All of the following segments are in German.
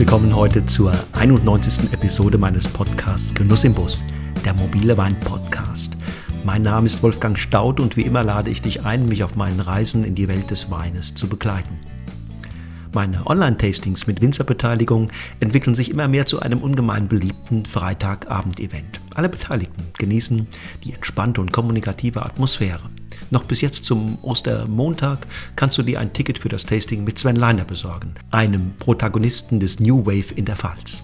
willkommen heute zur 91. Episode meines Podcasts Genuss im Bus, der mobile Wein-Podcast. Mein Name ist Wolfgang Staud und wie immer lade ich dich ein, mich auf meinen Reisen in die Welt des Weines zu begleiten. Meine Online-Tastings mit Winzerbeteiligung entwickeln sich immer mehr zu einem ungemein beliebten Freitagabend-Event. Alle Beteiligten genießen die entspannte und kommunikative Atmosphäre. Noch bis jetzt zum Ostermontag kannst du dir ein Ticket für das Tasting mit Sven Leiner besorgen, einem Protagonisten des New Wave in der Pfalz.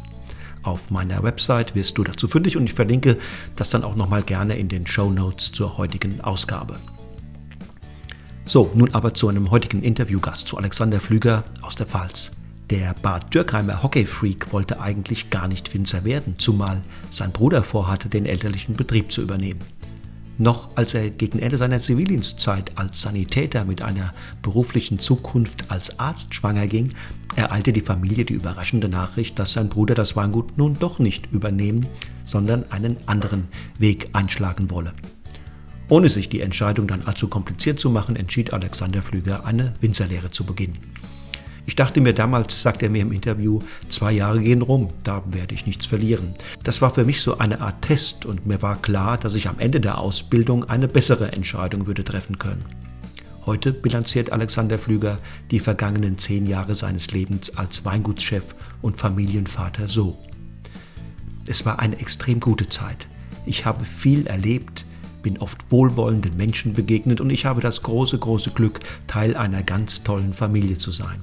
Auf meiner Website wirst du dazu fündig und ich verlinke das dann auch nochmal gerne in den Show Notes zur heutigen Ausgabe. So, nun aber zu einem heutigen Interviewgast, zu Alexander Flüger aus der Pfalz. Der Bad Dürkheimer Hockeyfreak wollte eigentlich gar nicht Winzer werden, zumal sein Bruder vorhatte, den elterlichen Betrieb zu übernehmen. Noch als er gegen Ende seiner Zivildienstzeit als Sanitäter mit einer beruflichen Zukunft als Arzt schwanger ging, ereilte die Familie die überraschende Nachricht, dass sein Bruder das Weingut nun doch nicht übernehmen, sondern einen anderen Weg einschlagen wolle. Ohne sich die Entscheidung dann allzu kompliziert zu machen, entschied Alexander Flüger, eine Winzerlehre zu beginnen. Ich dachte mir damals, sagt er mir im Interview, zwei Jahre gehen rum, da werde ich nichts verlieren. Das war für mich so eine Art Test und mir war klar, dass ich am Ende der Ausbildung eine bessere Entscheidung würde treffen können. Heute bilanziert Alexander Flüger die vergangenen zehn Jahre seines Lebens als Weingutschef und Familienvater so. Es war eine extrem gute Zeit. Ich habe viel erlebt, bin oft wohlwollenden Menschen begegnet und ich habe das große, große Glück, Teil einer ganz tollen Familie zu sein.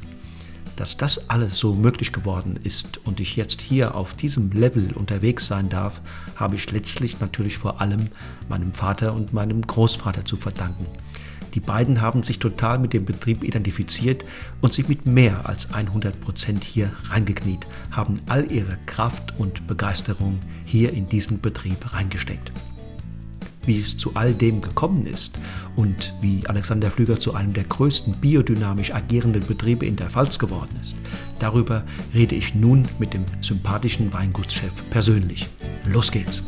Dass das alles so möglich geworden ist und ich jetzt hier auf diesem Level unterwegs sein darf, habe ich letztlich natürlich vor allem meinem Vater und meinem Großvater zu verdanken. Die beiden haben sich total mit dem Betrieb identifiziert und sich mit mehr als 100 Prozent hier reingekniet, haben all ihre Kraft und Begeisterung hier in diesen Betrieb reingesteckt wie es zu all dem gekommen ist und wie Alexander Flüger zu einem der größten biodynamisch agierenden Betriebe in der Pfalz geworden ist, darüber rede ich nun mit dem sympathischen Weingutschef persönlich. Los geht's!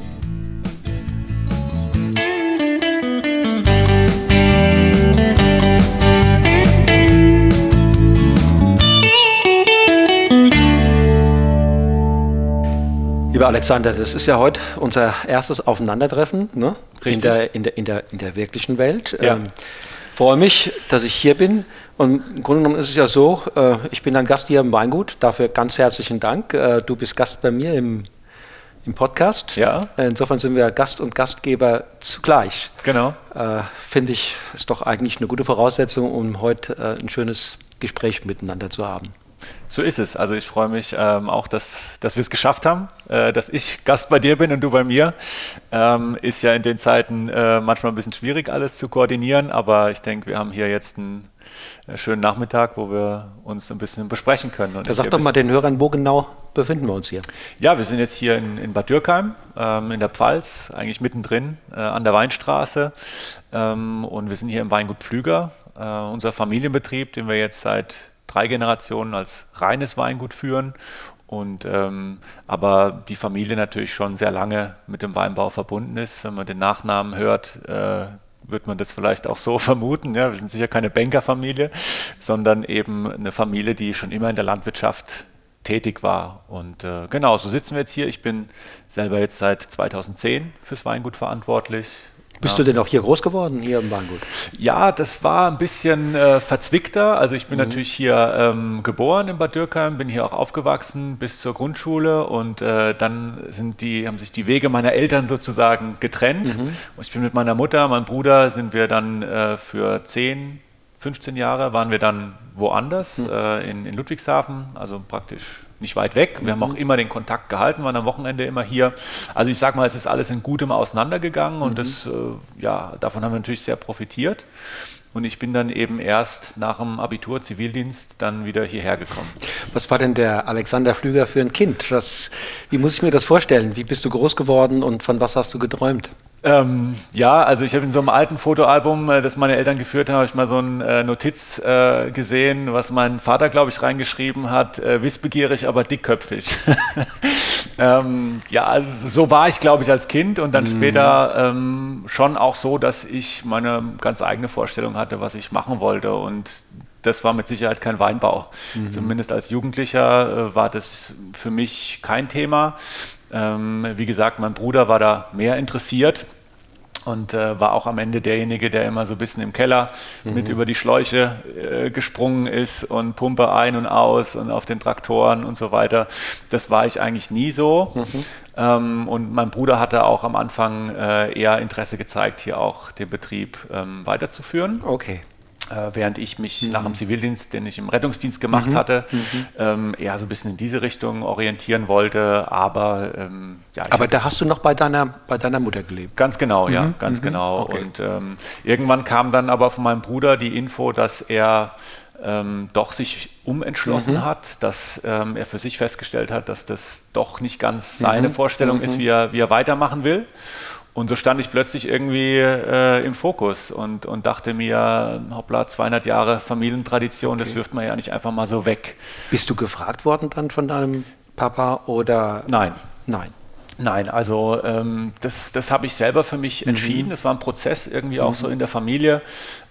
Lieber Alexander, das ist ja heute unser erstes Aufeinandertreffen ne? in, der, in, der, in, der, in der wirklichen Welt. Ja. Ähm, freue mich, dass ich hier bin. Und im Grunde genommen ist es ja so, äh, ich bin ein Gast hier im Weingut. Dafür ganz herzlichen Dank. Äh, du bist Gast bei mir im, im Podcast. Ja. Insofern sind wir Gast und Gastgeber zugleich. Genau. Äh, Finde ich, ist doch eigentlich eine gute Voraussetzung, um heute äh, ein schönes Gespräch miteinander zu haben. So ist es. Also ich freue mich ähm, auch, dass, dass wir es geschafft haben, äh, dass ich Gast bei dir bin und du bei mir. Ähm, ist ja in den Zeiten äh, manchmal ein bisschen schwierig, alles zu koordinieren, aber ich denke, wir haben hier jetzt einen äh, schönen Nachmittag, wo wir uns ein bisschen besprechen können. Und sag doch mal den Hörern, wo genau befinden wir uns hier? Ja, wir sind jetzt hier in, in Bad Dürkheim, ähm, in der Pfalz, eigentlich mittendrin äh, an der Weinstraße. Ähm, und wir sind hier im Weingut Pflüger, äh, unser Familienbetrieb, den wir jetzt seit drei Generationen als reines Weingut führen. Und ähm, aber die Familie natürlich schon sehr lange mit dem Weinbau verbunden ist. Wenn man den Nachnamen hört, äh, wird man das vielleicht auch so vermuten. Ja, wir sind sicher keine Bankerfamilie, sondern eben eine Familie, die schon immer in der Landwirtschaft tätig war. Und äh, genau, so sitzen wir jetzt hier. Ich bin selber jetzt seit 2010 fürs Weingut verantwortlich, bist ja. du denn auch hier groß geworden, hier im Weingut? Ja, das war ein bisschen äh, verzwickter. Also ich bin mhm. natürlich hier ähm, geboren in Bad Dürkheim, bin hier auch aufgewachsen bis zur Grundschule und äh, dann sind die, haben sich die Wege meiner Eltern sozusagen getrennt. Mhm. Und ich bin mit meiner Mutter, meinem Bruder, sind wir dann äh, für 10, 15 Jahre waren wir dann woanders, mhm. Äh, in, in Ludwigshafen, also praktisch nicht weit weg. Wir mhm. haben auch immer den Kontakt gehalten, waren am Wochenende immer hier. Also ich sage mal, es ist alles in gutem auseinandergegangen und mhm. das, äh, ja, davon haben wir natürlich sehr profitiert. Und ich bin dann eben erst nach dem Abitur Zivildienst dann wieder hierher gekommen. Was war denn der Alexander Flüger für ein Kind? Was, wie muss ich mir das vorstellen? Wie bist du groß geworden und von was hast du geträumt? Ähm, ja, also ich habe in so einem alten Fotoalbum, äh, das meine Eltern geführt haben, habe ich mal so eine äh, Notiz äh, gesehen, was mein Vater, glaube ich, reingeschrieben hat, äh, wissbegierig, aber dickköpfig. ähm, ja, also so war ich, glaube ich, als Kind und dann mhm. später ähm, schon auch so, dass ich meine ganz eigene Vorstellung hatte, was ich machen wollte und das war mit Sicherheit kein Weinbau. Mhm. Zumindest als Jugendlicher äh, war das für mich kein Thema. Ähm, wie gesagt, mein Bruder war da mehr interessiert und äh, war auch am Ende derjenige, der immer so ein bisschen im Keller mhm. mit über die Schläuche äh, gesprungen ist und Pumpe ein und aus und auf den Traktoren und so weiter. Das war ich eigentlich nie so. Mhm. Ähm, und mein Bruder hatte auch am Anfang äh, eher Interesse gezeigt, hier auch den Betrieb ähm, weiterzuführen. Okay. Äh, während ich mich mhm. nach dem Zivildienst, den ich im Rettungsdienst gemacht mhm. hatte, mhm. Ähm, eher so ein bisschen in diese Richtung orientieren wollte. Aber ähm, ja, aber da hast du noch bei deiner, bei deiner Mutter gelebt. Ganz genau, ja, mhm. ganz mhm. genau. Okay. Und ähm, irgendwann kam dann aber von meinem Bruder die Info, dass er ähm, doch sich umentschlossen mhm. hat, dass ähm, er für sich festgestellt hat, dass das doch nicht ganz seine Vorstellung ist, wie er, wie er weitermachen will. Und so stand ich plötzlich irgendwie äh, im Fokus und, und dachte mir, hoppla, 200 Jahre Familientradition, okay. das wirft man ja nicht einfach mal so weg. Bist du gefragt worden dann von deinem Papa oder? Nein. Nein. Nein, also ähm, das, das habe ich selber für mich mhm. entschieden. Das war ein Prozess irgendwie auch mhm. so in der Familie,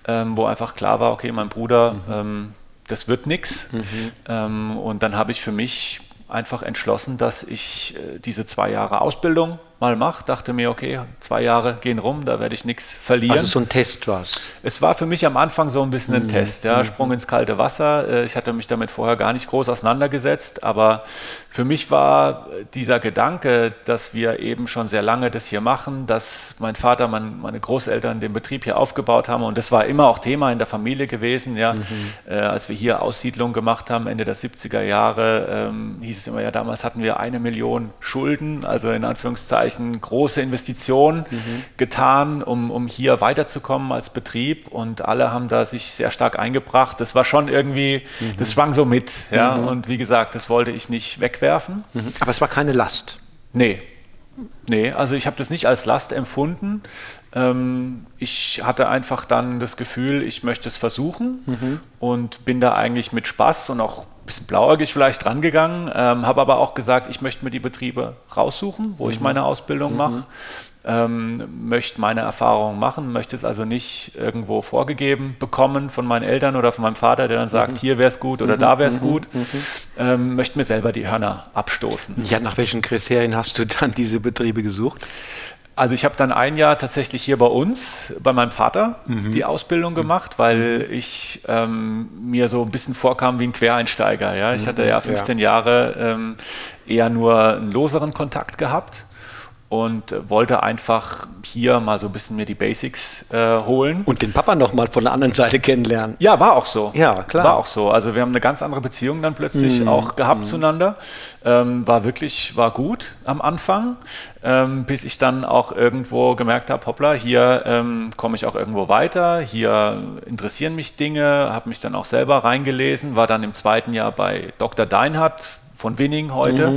ähm, wo einfach klar war, okay, mein Bruder, mhm. ähm, das wird nichts. Mhm. Ähm, und dann habe ich für mich einfach entschlossen, dass ich äh, diese zwei Jahre Ausbildung mal mache. Dachte mir, okay, zwei Jahre gehen rum, da werde ich nichts verlieren. Also so ein Test war es? Es war für mich am Anfang so ein bisschen ein mhm. Test. Ja, mhm. Sprung ins kalte Wasser. Äh, ich hatte mich damit vorher gar nicht groß auseinandergesetzt, aber für mich war dieser Gedanke, dass wir eben schon sehr lange das hier machen, dass mein Vater, mein, meine Großeltern den Betrieb hier aufgebaut haben und das war immer auch Thema in der Familie gewesen. Ja, mhm. äh, als wir hier Aussiedlung gemacht haben, Ende der 70er Jahre, ähm, hieß es immer, ja, damals hatten wir eine Million Schulden, also in Anführungszeichen Anführungszeichen große Investitionen mhm. getan, um, um hier weiterzukommen als Betrieb und alle haben da sich sehr stark eingebracht. Das war schon irgendwie, mhm. das schwang so mit. Ja? Mhm. Und wie gesagt, das wollte ich nicht wegwerfen. Mhm. Aber es war keine Last. Nee. Nee, also ich habe das nicht als Last empfunden. Ähm, ich hatte einfach dann das Gefühl, ich möchte es versuchen mhm. und bin da eigentlich mit Spaß und auch bisschen blauäugig vielleicht rangegangen, ähm, habe aber auch gesagt, ich möchte mir die Betriebe raussuchen, wo mhm. ich meine Ausbildung mhm. mache, ähm, möchte meine Erfahrungen machen, möchte es also nicht irgendwo vorgegeben bekommen von meinen Eltern oder von meinem Vater, der dann sagt, mhm. hier wäre es gut oder da wäre es mhm. gut, mhm. ähm, möchte mir selber die Hörner abstoßen. Ja, nach welchen Kriterien hast du dann diese Betriebe gesucht? Also ich habe dann ein Jahr tatsächlich hier bei uns, bei meinem Vater, mhm. die Ausbildung gemacht, weil mhm. ich ähm, mir so ein bisschen vorkam wie ein Quereinsteiger. Ja? Ich mhm. hatte ja 15 ja. Jahre ähm, eher nur einen loseren Kontakt gehabt und wollte einfach hier mal so ein bisschen mir die Basics äh, holen. Und den Papa nochmal von der anderen Seite kennenlernen. Ja, war auch so. Ja, klar. War auch so. Also wir haben eine ganz andere Beziehung dann plötzlich mm. auch gehabt mm. zueinander. Ähm, war wirklich, war gut am Anfang, ähm, bis ich dann auch irgendwo gemerkt habe, hoppla, hier ähm, komme ich auch irgendwo weiter, hier interessieren mich Dinge, habe mich dann auch selber reingelesen, war dann im zweiten Jahr bei Dr. Deinhardt, von Winning heute.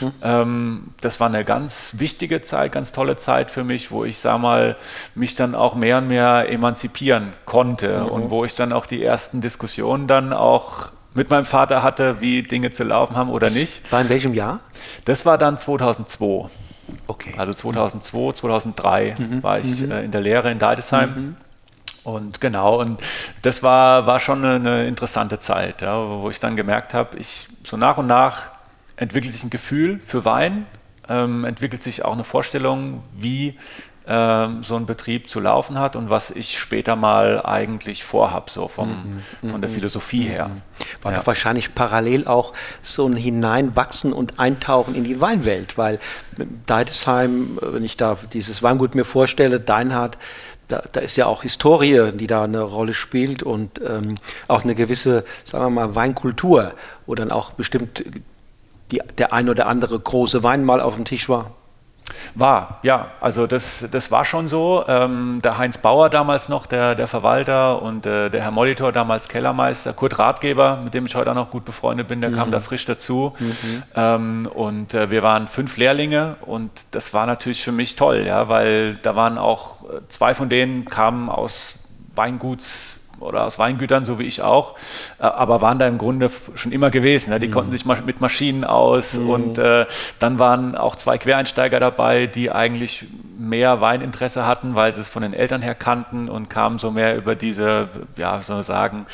Mhm. Ähm, das war eine ganz wichtige Zeit, ganz tolle Zeit für mich, wo ich, sag mal, mich dann auch mehr und mehr emanzipieren konnte mhm. und wo ich dann auch die ersten Diskussionen dann auch mit meinem Vater hatte, wie Dinge zu laufen haben oder das nicht. War in welchem Jahr? Das war dann 2002. Okay. Also 2002, 2003 mhm. war ich mhm. äh, in der Lehre in Deidesheim. Mhm. Und genau, und das war, war schon eine, interessante Zeit, ja, wo ich dann gemerkt habe, ich so nach und nach entwickelt sich ein Gefühl für Wein, ähm, entwickelt sich auch eine Vorstellung, wie ähm, so ein Betrieb zu laufen hat und was ich später mal eigentlich vorhab, so vom, mhm. von der mhm. Philosophie her. Mhm. War ja. doch wahrscheinlich parallel auch so ein Hineinwachsen und Eintauchen in die Weinwelt, weil Deidesheim, wenn ich da dieses Weingut mir vorstelle, Deinhardt, da, da, ist ja auch Historie, die da eine Rolle spielt und ähm, auch eine gewisse, sagen wir mal, Weinkultur, wo dann auch bestimmt die, der ein oder andere große Wein mal auf dem Tisch war. War, ja. Also das, das war schon so. Ähm, der Heinz Bauer damals noch, der, der Verwalter und äh, der Herr Molitor damals Kellermeister, Kurt Ratgeber, mit dem ich heute auch noch gut befreundet bin, der mhm. kam da frisch dazu. Mhm. Ähm, und äh, wir waren fünf Lehrlinge und das war natürlich für mich toll, ja, weil da waren auch äh, zwei von denen kamen aus Weinguts oder aus Weingütern, so wie ich auch, äh, aber waren da im Grunde schon immer gewesen. Die mhm. konnten sich mit Maschinen aus mhm. und äh, dann waren auch zwei Quereinsteiger dabei, die eigentlich mehr Weininteresse hatten, weil sie es von den Eltern her kannten und kamen so mehr über diese, ja, soll man sagen,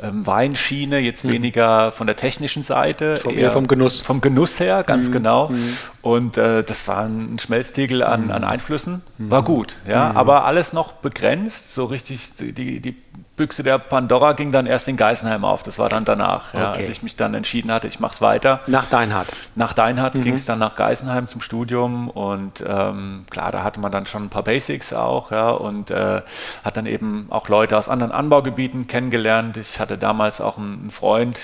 ähm, Weinschiene, jetzt mhm. weniger von der technischen Seite. Vom, eher vom Genuss. Vom Genuss her, ganz mhm. genau. Mhm. Und äh, das war ein Schmelztiegel an, an Einflüssen. War gut, ja, aber alles noch begrenzt, so richtig die, die Büchse der Pandora ging dann erst in Geisenheim auf. Das war dann danach, ja, als ich mich dann entschieden hatte, ich mache es weiter. Nach Deinhardt? Nach Deinhardt mhm. ging es dann nach Geisenheim zum Studium und ähm, klar, da hatte man dann schon ein paar Basics auch ja, und äh, hat dann eben auch Leute aus anderen Anbaugebieten kennengelernt. Ich hatte damals auch einen Freund,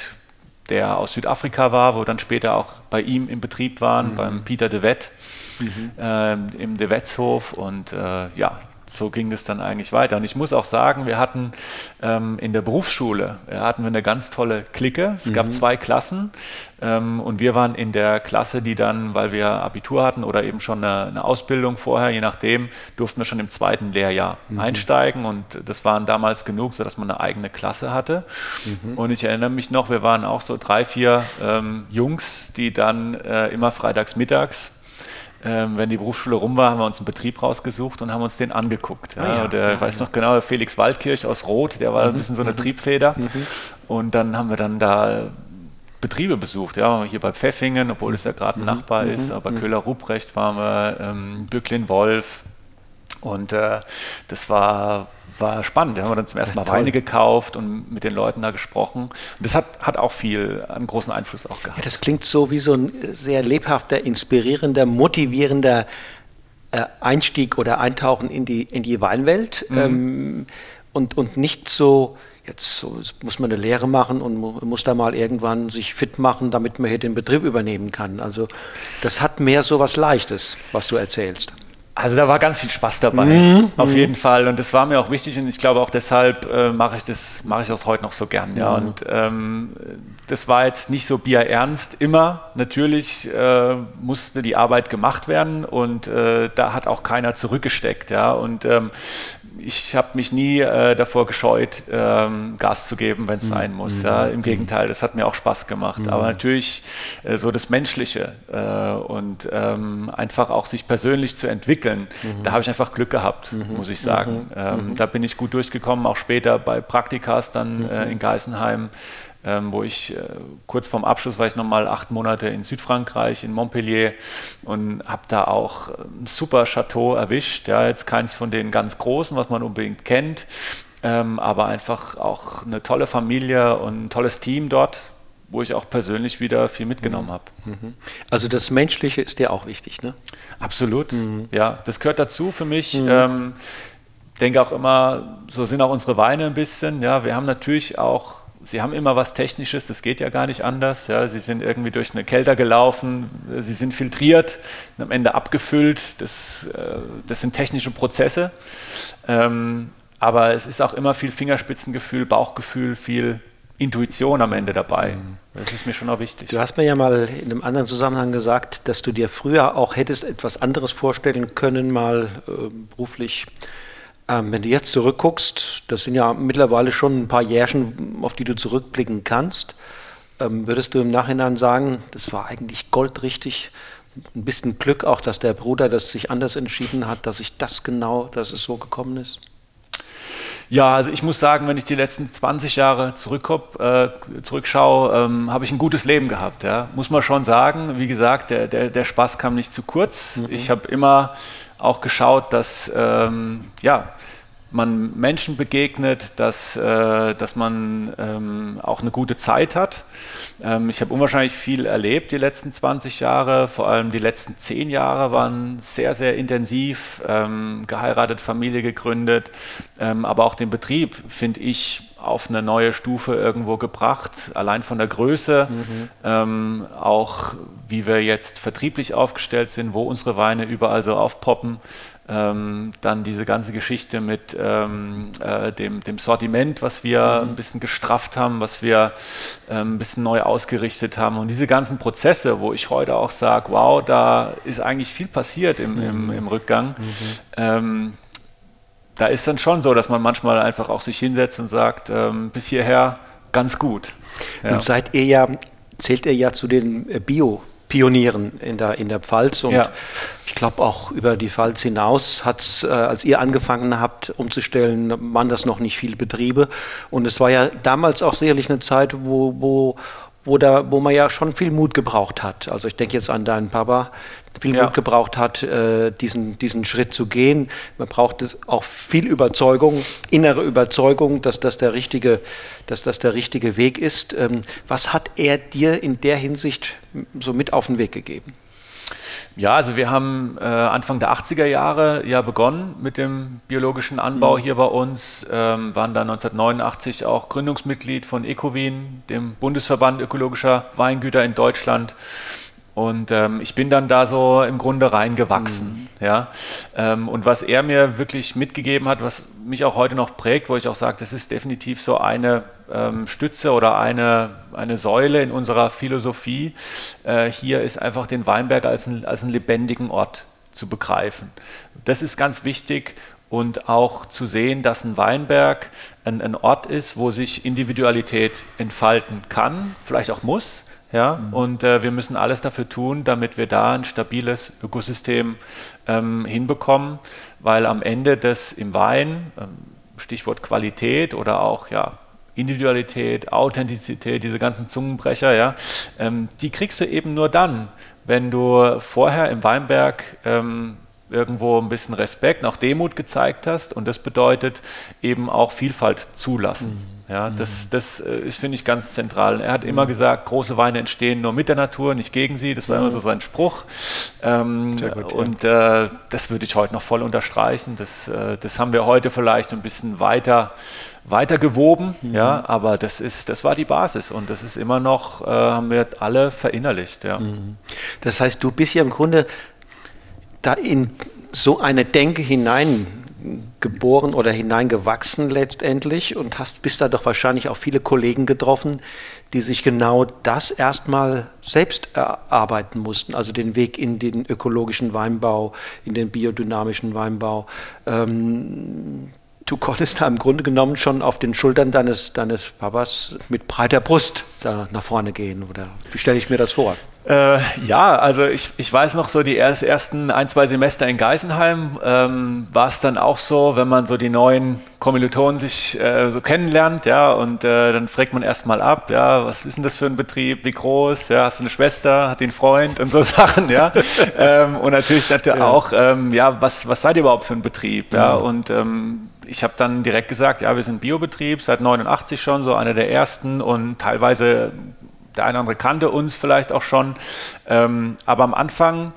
der aus Südafrika war, wo dann später auch bei ihm im Betrieb waren, mhm. beim Peter de Wett. Mhm. Äh, im De Wettshof und äh, ja, so ging es dann eigentlich weiter. Und ich muss auch sagen, wir hatten ähm, in der Berufsschule äh, hatten wir eine ganz tolle Clique. Es mhm. gab zwei Klassen ähm, und wir waren in der Klasse, die dann, weil wir Abitur hatten oder eben schon eine, eine Ausbildung vorher, je nachdem, durften wir schon im zweiten Lehrjahr mhm. einsteigen und das waren damals genug, sodass man eine eigene Klasse hatte. Mhm. Und ich erinnere mich noch, wir waren auch so drei, vier ähm, Jungs, die dann äh, immer freitags mittags ähm, wenn die Berufsschule rum war, haben wir uns einen Betrieb rausgesucht und haben uns den angeguckt. Ja. Ah, ja. Der, ja, weiß noch genau, Felix Waldkirch aus Rot, der war mhm. ein bisschen so eine mhm. Triebfeder. Mhm. Und dann haben wir dann da Betriebe besucht, ja, hier bei Pfeffingen, obwohl es ja gerade ein mhm. Nachbar mhm. ist, aber mhm. Köhler-Ruprecht waren wir, ähm, Bücklin-Wolf und äh, das war, war spannend. Da haben wir dann zum ersten Mal Weine gekauft und mit den Leuten da gesprochen. Und das hat, hat auch viel, einen großen Einfluss auch gehabt. Ja, das klingt so wie so ein sehr lebhafter, inspirierender, motivierender äh, Einstieg oder Eintauchen in die, in die Weinwelt mhm. ähm, und, und nicht so, jetzt, so, jetzt muss man eine Lehre machen und mu muss da mal irgendwann sich fit machen, damit man hier den Betrieb übernehmen kann. Also das hat mehr so was Leichtes, was du erzählst. Also da war ganz viel Spaß dabei, mhm. auf jeden Fall. Und das war mir auch wichtig und ich glaube auch deshalb äh, mache ich das mache ich das heute noch so gern. Ja. Mhm. Und ähm, das war jetzt nicht so bierernst immer. Natürlich äh, musste die Arbeit gemacht werden und äh, da hat auch keiner zurückgesteckt. Ja. Und ähm, ich habe mich nie äh, davor gescheut, ähm, Gas zu geben, wenn es mhm. sein muss. Ja. Mhm. Im Gegenteil, das hat mir auch Spaß gemacht. Mhm. Aber natürlich äh, so das Menschliche äh, und ähm, einfach auch sich persönlich zu entwickeln, mhm. da habe ich einfach Glück gehabt, mhm. muss ich sagen. Mhm. Ähm, da bin ich gut durchgekommen, auch später bei Praktikas dann äh, in Geisenheim ähm, wo ich äh, kurz vorm Abschluss war ich nochmal acht Monate in Südfrankreich, in Montpellier und habe da auch ein super Chateau erwischt. Ja, jetzt keins von den ganz großen, was man unbedingt kennt, ähm, aber einfach auch eine tolle Familie und ein tolles Team dort wo ich auch persönlich wieder viel mitgenommen habe. Mhm. Also das Menschliche ist dir auch wichtig, ne? Absolut, mhm. ja, das gehört dazu für mich. Mhm. Ähm, denke auch immer, so sind auch unsere Weine ein bisschen. Ja, wir haben natürlich auch sie haben immer was Technisches, das geht ja gar nicht anders. Ja. Sie sind irgendwie durch eine Kelter gelaufen, sie sind filtriert, am Ende abgefüllt. Das, äh, das sind technische Prozesse. Ähm, aber es ist auch immer viel Fingerspitzengefühl, Bauchgefühl, viel Intuition am Ende dabei. Mhm. Das ist mir schon auch wichtig. Du hast mir ja mal in einem anderen Zusammenhang gesagt, dass du dir früher auch hättest etwas anderes vorstellen können, mal äh, beruflich ähm, wenn du jetzt zurückguckst, das sind ja mittlerweile schon ein paar Jährchen, auf die du zurückblicken kannst, ähm, würdest du im Nachhinein sagen, das war eigentlich goldrichtig, ein bisschen Glück auch, dass der Bruder das sich anders entschieden hat, dass sich das genau, dass es so gekommen ist? Ja, also ich muss sagen, wenn ich die letzten 20 Jahre äh, zurückschaue, ähm, habe ich ein gutes Leben gehabt. Ja. Muss man schon sagen. Wie gesagt, der, der, der Spaß kam nicht zu kurz. Mhm. Ich habe immer auch geschaut, dass ähm, ja, man Menschen begegnet, dass, äh, dass man ähm, auch eine gute Zeit hat. Ähm, ich habe unwahrscheinlich viel erlebt die letzten 20 Jahre, vor allem die letzten 10 Jahre waren sehr, sehr intensiv, ähm, geheiratet, Familie gegründet, ähm, aber auch den Betrieb, finde ich, auf eine neue Stufe irgendwo gebracht, allein von der Größe, mhm. ähm, auch wie wir jetzt vertrieblich aufgestellt sind, wo unsere Weine überall so aufpoppen. Ähm, dann diese ganze Geschichte mit ähm, äh, dem, dem, Sortiment, was wir mhm. ein bisschen gestrafft haben, was wir ähm, ein bisschen neu ausgerichtet haben. Und diese ganzen Prozesse, wo ich heute auch sage, wow, da ist eigentlich viel passiert im, im, mhm. im Rückgang. Mhm. Ähm, da ist dann schon so, dass man manchmal einfach auch sich hinsetzt und sagt, ähm, bis hierher ganz gut. Ja. Und seid ihr ja, zählt ihr ja zu den Bio- Pionieren in der, in der Pfalz und ja. ich glaube auch über die Pfalz hinaus hat es, äh, als ihr angefangen habt umzustellen, waren das noch nicht viele Betriebe und es war ja damals auch sicherlich eine Zeit, wo, wo, wo, da, wo man ja schon viel Mut gebraucht hat. Also ich denke jetzt an deinen Papa, viel ja. Mut gebraucht hat, äh, diesen, diesen Schritt zu gehen. Man braucht auch viel Überzeugung, innere Überzeugung, dass das der richtige, dass das der richtige Weg ist. Ähm, was hat er dir in der Hinsicht so mit auf den Weg gegeben? Ja, also wir haben äh, Anfang der 80er Jahre ja begonnen mit dem biologischen Anbau mhm. hier bei uns, ähm, waren dann 1989 auch Gründungsmitglied von Ecowin, dem Bundesverband ökologischer Weingüter in Deutschland. Und ähm, ich bin dann da so im Grunde reingewachsen. Mhm. Ja? Ähm, und was er mir wirklich mitgegeben hat, was mich auch heute noch prägt, wo ich auch sage, das ist definitiv so eine Stütze oder eine, eine Säule in unserer Philosophie, äh, hier ist einfach den Weinberg als, ein, als einen lebendigen Ort zu begreifen. Das ist ganz wichtig und auch zu sehen, dass ein Weinberg ein, ein Ort ist, wo sich Individualität entfalten kann, vielleicht auch muss ja? Mhm. Und äh, wir müssen alles dafür tun, damit wir da ein stabiles Ökosystem ähm, hinbekommen, weil am Ende das im Wein, ähm, Stichwort Qualität oder auch ja, Individualität, Authentizität, diese ganzen Zungenbrecher, ja, ähm, die kriegst du eben nur dann, wenn du vorher im Weinberg ähm, irgendwo ein bisschen Respekt, auch Demut gezeigt hast. Und das bedeutet eben auch Vielfalt zulassen. Mhm. Ja, das, mhm. das ist, finde ich, ganz zentral. Er hat immer mhm. gesagt, große Weine entstehen nur mit der Natur, nicht gegen sie. Das war immer so sein Spruch. Ähm, gut, und ja. äh, das würde ich heute noch voll unterstreichen. Das, äh, das haben wir heute vielleicht ein bisschen weiter, weiter gewoben, mhm. ja, aber das, ist, das war die Basis und das ist immer noch, äh, haben wir alle verinnerlicht. Ja. Mhm. Das heißt, du bist ja im Grunde da in so eine Denke hineingeboren oder hineingewachsen letztendlich und hast bist da doch wahrscheinlich auch viele Kollegen getroffen, die sich genau das erstmal selbst erarbeiten mussten, also den Weg in den ökologischen Weinbau, in den biodynamischen Weinbau. Ähm, du konntest da im Grunde genommen schon auf den Schultern deines, deines Papas mit breiter Brust da nach vorne gehen. Oder wie stelle ich mir das vor? Äh, ja, also ich, ich weiß noch so die ersten ein, zwei Semester in Geisenheim ähm, war es dann auch so, wenn man so die neuen Kommilitonen sich äh, so kennenlernt, ja, und äh, dann fragt man erstmal ab, ja, was ist denn das für ein Betrieb, wie groß, ja, hast du eine Schwester, hat die einen Freund und so Sachen, ja. ähm, und natürlich dann ja. auch, ähm, ja, was, was seid ihr überhaupt für ein Betrieb, ja, mhm. und ähm, ich habe dann direkt gesagt, ja, wir sind Biobetrieb, seit 89 schon, so einer der ersten und teilweise der eine oder andere kannte uns vielleicht auch schon. Ähm, aber am Anfang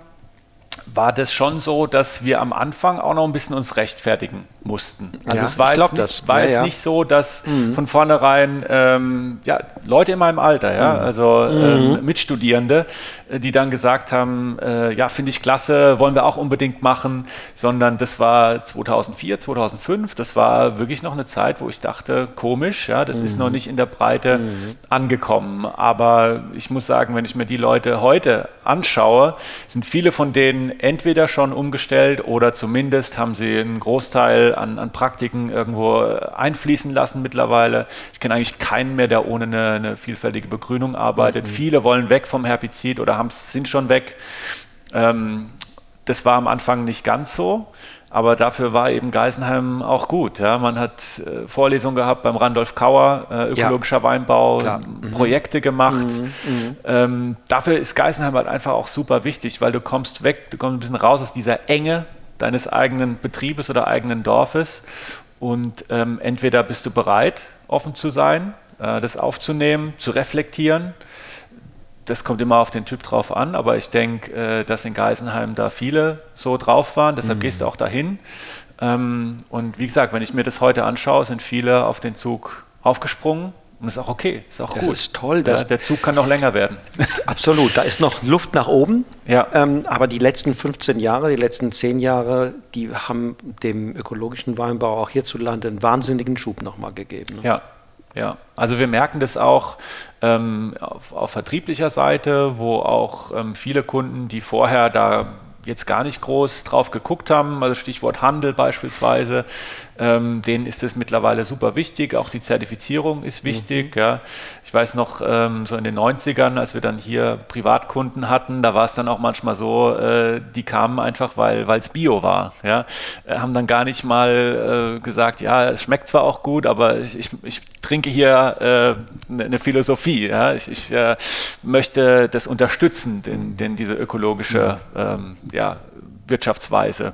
war das schon so, dass wir am Anfang auch noch ein bisschen uns rechtfertigen mussten. Also ja, es war, jetzt, nicht, war ja, jetzt nicht, so, dass mhm. von vornherein ähm, ja, Leute in meinem Alter, ja, mhm. also ähm, mhm. Mitstudierende, äh, die dann gesagt haben, äh, ja, finde ich klasse, wollen wir auch unbedingt machen, sondern das war 2004, 2005, das war wirklich noch eine Zeit, wo ich dachte, komisch, ja, das ist noch mhm. nicht in der Breite mhm. angekommen. Aber ich muss sagen, wenn ich mir die Leute heute anschaue, sind viele von denen entweder schon umgestellt oder zumindest haben sie einen Großteil an, an Praktiken irgendwo einfließen lassen mittlerweile. Ich kenne eigentlich keinen mehr, der ohne eine, eine vielfältige Begrünung arbeitet. Mhm. Viele wollen weg vom Herbizid oder sind schon weg. Ähm, das war am Anfang nicht ganz so. Aber dafür war eben Geisenheim auch gut. Ja. Man hat äh, Vorlesungen gehabt beim Randolph Kauer, äh, ökologischer ja. Weinbau, mhm. Projekte gemacht. Mhm. Mhm. Ähm, dafür ist Geisenheim halt einfach auch super wichtig, weil du kommst weg, du kommst ein bisschen raus aus dieser Enge deines eigenen Betriebes oder eigenen Dorfes. Und ähm, entweder bist du bereit, offen zu sein, äh, das aufzunehmen, zu reflektieren. Das kommt immer auf den Typ drauf an, aber ich denke, äh, dass in Geisenheim da viele so drauf waren, deshalb mhm. gehst du auch dahin. Ähm, und wie gesagt, wenn ich mir das heute anschaue, sind viele auf den Zug aufgesprungen und das ist auch okay, ist auch das gut. ist toll. Der, der, Zug kann noch länger werden. Absolut, da ist noch Luft nach oben. Ja. Ähm, aber die letzten 15 Jahre, die letzten 10 Jahre, die haben dem ökologischen Weinbau auch hierzulande einen wahnsinnigen Schub nochmal gegeben. Ne? Ja, ja, also wir merken das auch ähm, auf, auf, vertrieblicher Seite, wo auch ähm, viele Kunden, die vorher da jetzt gar nicht groß drauf geguckt haben, also Stichwort Handel beispielsweise, Ähm, denen ist es mittlerweile super wichtig. Auch die Zertifizierung ist wichtig. Mhm. Ja. Ich weiß noch, ähm, so in den 90ern, als wir dann hier Privatkunden hatten, da war es dann auch manchmal so, äh, die kamen einfach, weil es Bio war. Ja. Äh, haben dann gar nicht mal äh, gesagt, ja, es schmeckt zwar auch gut, aber ich, ich, ich trinke hier äh, eine Philosophie. Ja. Ich, ich äh, möchte das unterstützen, den, den diese ökologische ähm, ja, Wirtschaftsweise.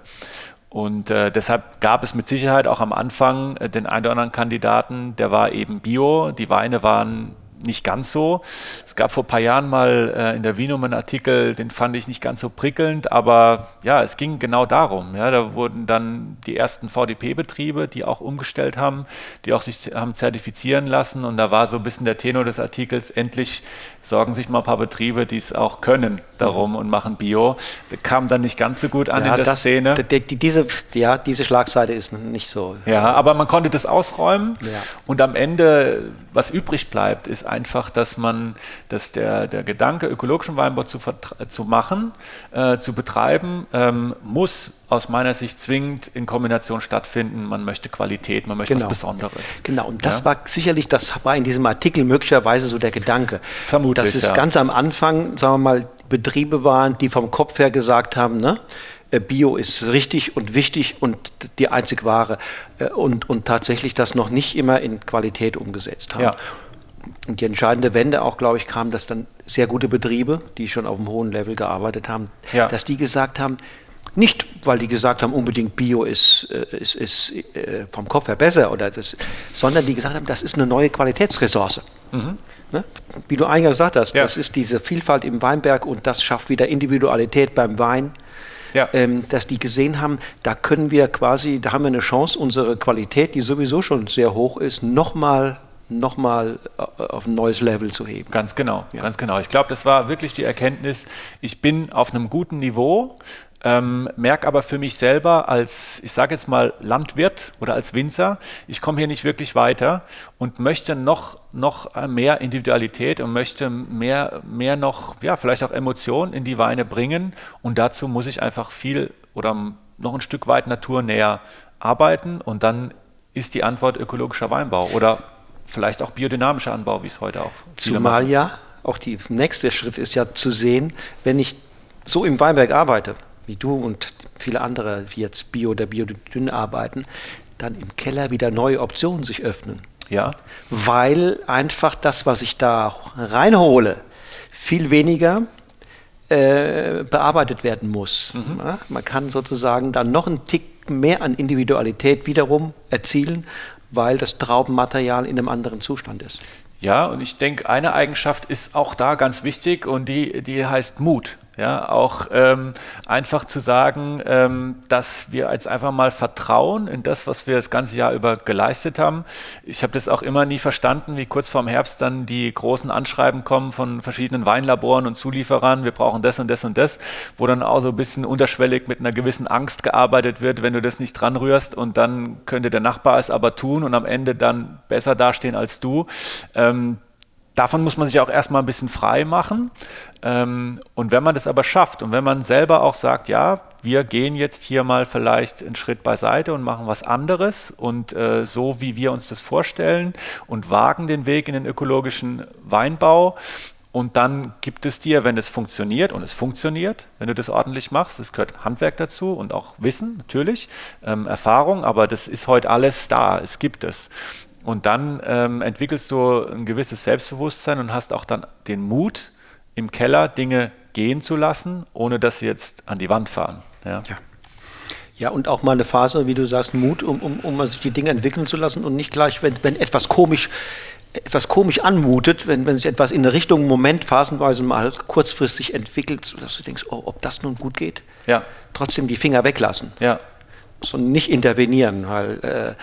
Und äh, deshalb gab es mit Sicherheit auch am Anfang äh, den einen oder anderen Kandidaten, der war eben Bio. Die Weine waren nicht ganz so. Es gab vor ein paar Jahren mal äh, in der Vinum einen Artikel, den fand ich nicht ganz so prickelnd, aber ja, es ging genau darum. Ja, da wurden dann die ersten VDP-Betriebe, die auch umgestellt haben, die auch sich haben zertifizieren lassen und da war so ein bisschen der Tenor des Artikels, endlich sorgen sich mal ein paar Betriebe, die es auch können, darum und machen Bio. Das kam dann nicht ganz so gut an ja, in der das, Szene. Die, die, diese, ja, diese Schlagseite ist nicht so. Ja, aber man konnte das ausräumen ja. und am Ende, was übrig bleibt, ist einfach, dass man, dass der, der Gedanke, ökologischen Weinbau zu, zu machen, äh, zu betreiben, ähm, muss aus meiner Sicht zwingend in Kombination stattfinden. Man möchte Qualität, man möchte genau. was Besonderes. Genau, und das ja? war sicherlich, das war in diesem Artikel möglicherweise so der Gedanke. Vermutlich. Dass es ja. ganz am Anfang, sagen wir mal, Betriebe waren, die vom Kopf her gesagt haben, ne? Äh, Bio ist richtig und wichtig und die einzig wahre äh, und, und tatsächlich das noch nicht immer in Qualität umgesetzt haben. Ja. Und die entscheidende Wende auch, glaube ich, kam, dass dann sehr gute Betriebe, die schon auf einem hohen Level gearbeitet haben, ja. dass die gesagt haben, nicht, weil die gesagt haben, unbedingt Bio ist, äh, ist, ist äh, vom Kopf her besser, oder das, sondern die gesagt haben, das ist eine neue Qualitätsressource. Mhm. Ne? Wie du eingangs gesagt hast, ja. das ist diese Vielfalt im Weinberg und das schafft wieder Individualität beim Wein. Ja. Ähm, dass die gesehen haben, da können wir quasi, da haben wir eine Chance, unsere Qualität, die sowieso schon sehr hoch ist, nochmal nochmal äh, auf ein neues Level zu heben. Ganz genau, ja. ganz genau. Ich glaube, das war wirklich die Erkenntnis, ich bin auf einem guten Niveau, ähm, merke aber für mich selber als, ich sage jetzt mal, Landwirt oder als Winzer, ich komme hier nicht wirklich weiter und möchte noch, noch mehr Individualität und möchte mehr, mehr noch, ja, vielleicht auch Emotionen in die Weine bringen. Und dazu muss ich einfach viel oder noch ein Stück weit naturnäher arbeiten und dann ist die Antwort ökologischer Weinbau oder vielleicht auch biodynamischer Anbau, wie es heute auch Zumal ja, auch der nächste Schritt ist ja zu sehen, wenn ich so im Weinberg arbeite, wie du und viele andere, die jetzt Bio oder Biodynn arbeiten, dann im Keller wieder neue Optionen sich öffnen. Ja. Weil einfach das, was ich da reinhole, viel weniger äh, bearbeitet werden muss. Mhm. Ja, man kann sozusagen dann noch einen Tick mehr an Individualität wiederum erzielen, weil das Traubenmaterial in einem anderen Zustand ist. Ja, und ich denke, eine Eigenschaft ist auch da ganz wichtig und die, die heißt Mut. Ja, auch ähm, einfach zu sagen, ähm, dass wir jetzt einfach mal vertrauen in das, was wir das ganze Jahr über geleistet haben. Ich habe das auch immer nie verstanden, wie kurz vorm Herbst dann die großen Anschreiben kommen von verschiedenen Weinlaboren und Zulieferern, wir brauchen das und das und das, wo dann auch so ein bisschen unterschwellig mit einer gewissen Angst gearbeitet wird, wenn du das nicht dran rührst und dann könnte der Nachbar es aber tun und am Ende dann besser dastehen als du. Ähm, davon muss man sich auch erstmal ein bisschen frei machen. Ähm, und wenn man das aber schafft und wenn man selber auch sagt, ja, wir gehen jetzt hier mal vielleicht einen Schritt beiseite und machen was anderes und äh, so, wie wir uns das vorstellen und wagen den Weg in den ökologischen Weinbau. Und dann gibt es dir, wenn es funktioniert, und es funktioniert, wenn du das ordentlich machst, es gehört Handwerk dazu und auch Wissen natürlich, ähm, Erfahrung, aber das ist heute alles da, es gibt es. Und dann ähm, entwickelst du ein gewisses Selbstbewusstsein und hast auch dann den Mut, im Keller Dinge gehen zu lassen, ohne dass sie jetzt an die Wand fahren. Ja. ja. ja und auch mal eine Phase, wie du sagst, Mut, um, um, um sich die Dinge entwickeln zu lassen und nicht gleich, wenn, wenn etwas komisch etwas komisch anmutet, wenn, wenn sich etwas in eine Richtung Moment phasenweise mal kurzfristig entwickelt, dass du denkst, oh, ob das nun gut geht, ja. trotzdem die Finger weglassen. Ja sondern nicht intervenieren, weil äh,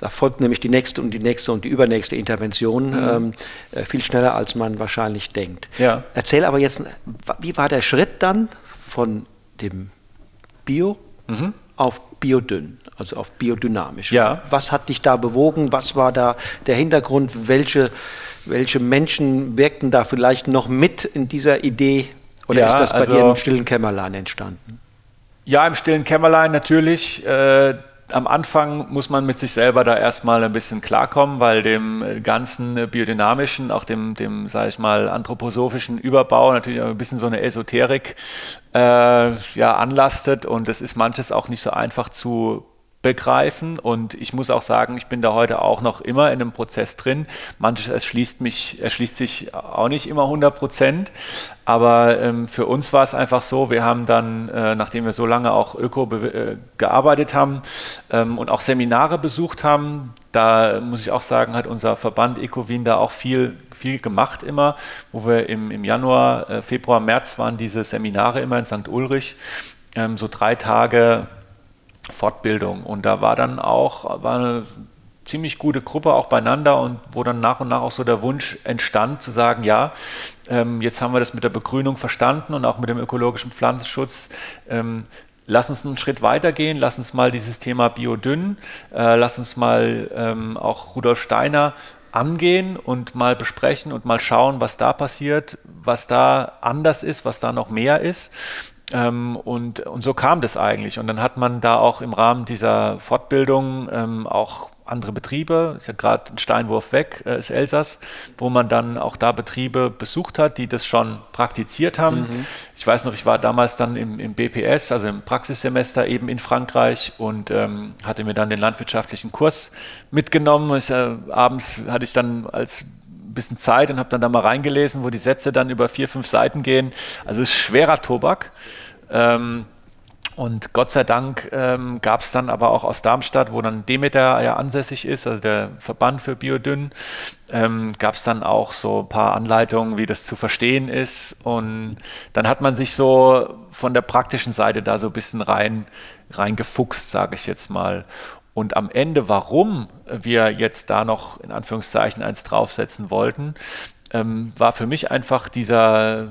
da folgt nämlich die nächste und die nächste und die übernächste Intervention mhm. ähm, äh, viel schneller, als man wahrscheinlich denkt. Ja. Erzähl aber jetzt, wie war der Schritt dann von dem Bio mhm. auf Biodünn, also auf biodynamisch? Ja. Was hat dich da bewogen? Was war da der Hintergrund? Welche, welche Menschen wirkten da vielleicht noch mit in dieser Idee? Oder ja, ist das bei also, dir im stillen Kämmerlein entstanden? Ja, im stillen Kämmerlein natürlich. Äh, am Anfang muss man mit sich selber da erstmal ein bisschen klarkommen, weil dem ganzen biodynamischen, auch dem, dem sage ich mal, anthroposophischen Überbau natürlich ein bisschen so eine Esoterik äh, ja, anlastet und es ist manches auch nicht so einfach zu begreifen. Und ich muss auch sagen, ich bin da heute auch noch immer in einem Prozess drin. Manches erschließt, mich, erschließt sich auch nicht immer 100 Prozent. Aber ähm, für uns war es einfach so, wir haben dann, äh, nachdem wir so lange auch Öko äh, gearbeitet haben ähm, und auch Seminare besucht haben, da muss ich auch sagen, hat unser Verband Ecowin da auch viel, viel gemacht immer, wo wir im, im Januar, äh, Februar, März waren diese Seminare immer in St. Ulrich, ähm, so drei Tage Fortbildung. Und da war dann auch war eine ziemlich gute Gruppe auch beieinander und wo dann nach und nach auch so der Wunsch entstand zu sagen, ja, ähm, jetzt haben wir das mit der Begrünung verstanden und auch mit dem ökologischen Pflanzenschutz. Ähm, lass uns einen Schritt weitergehen, lass uns mal dieses Thema Biodünn, äh, lass uns mal ähm, auch Rudolf Steiner angehen und mal besprechen und mal schauen, was da passiert, was da anders ist, was da noch mehr ist. Ähm, und, und so kam das eigentlich. Und dann hat man da auch im Rahmen dieser Fortbildung ähm, auch andere Betriebe, ist ja gerade ein Steinwurf weg, äh, ist Elsass, wo man dann auch da Betriebe besucht hat, die das schon praktiziert haben. Mhm. Ich weiß noch, ich war damals dann im, im, BPS, also im Praxissemester eben in Frankreich und ähm, hatte mir dann den landwirtschaftlichen Kurs mitgenommen. Ich, äh, abends hatte ich dann als bisschen Zeit und habe dann da mal reingelesen, wo die Sätze dann über vier, fünf Seiten gehen. Also es ist schwerer Tobak. Ähm, und Gott sei Dank ähm, gab es dann aber auch aus Darmstadt, wo dann Demeter ja ansässig ist, also der Verband für Biodünn, ähm, gab es dann auch so ein paar Anleitungen, wie das zu verstehen ist. Und dann hat man sich so von der praktischen Seite da so ein bisschen rein, reingefuchst, sage ich jetzt mal. Und am Ende, warum wir jetzt da noch in Anführungszeichen eins draufsetzen wollten, ähm, war für mich einfach dieser,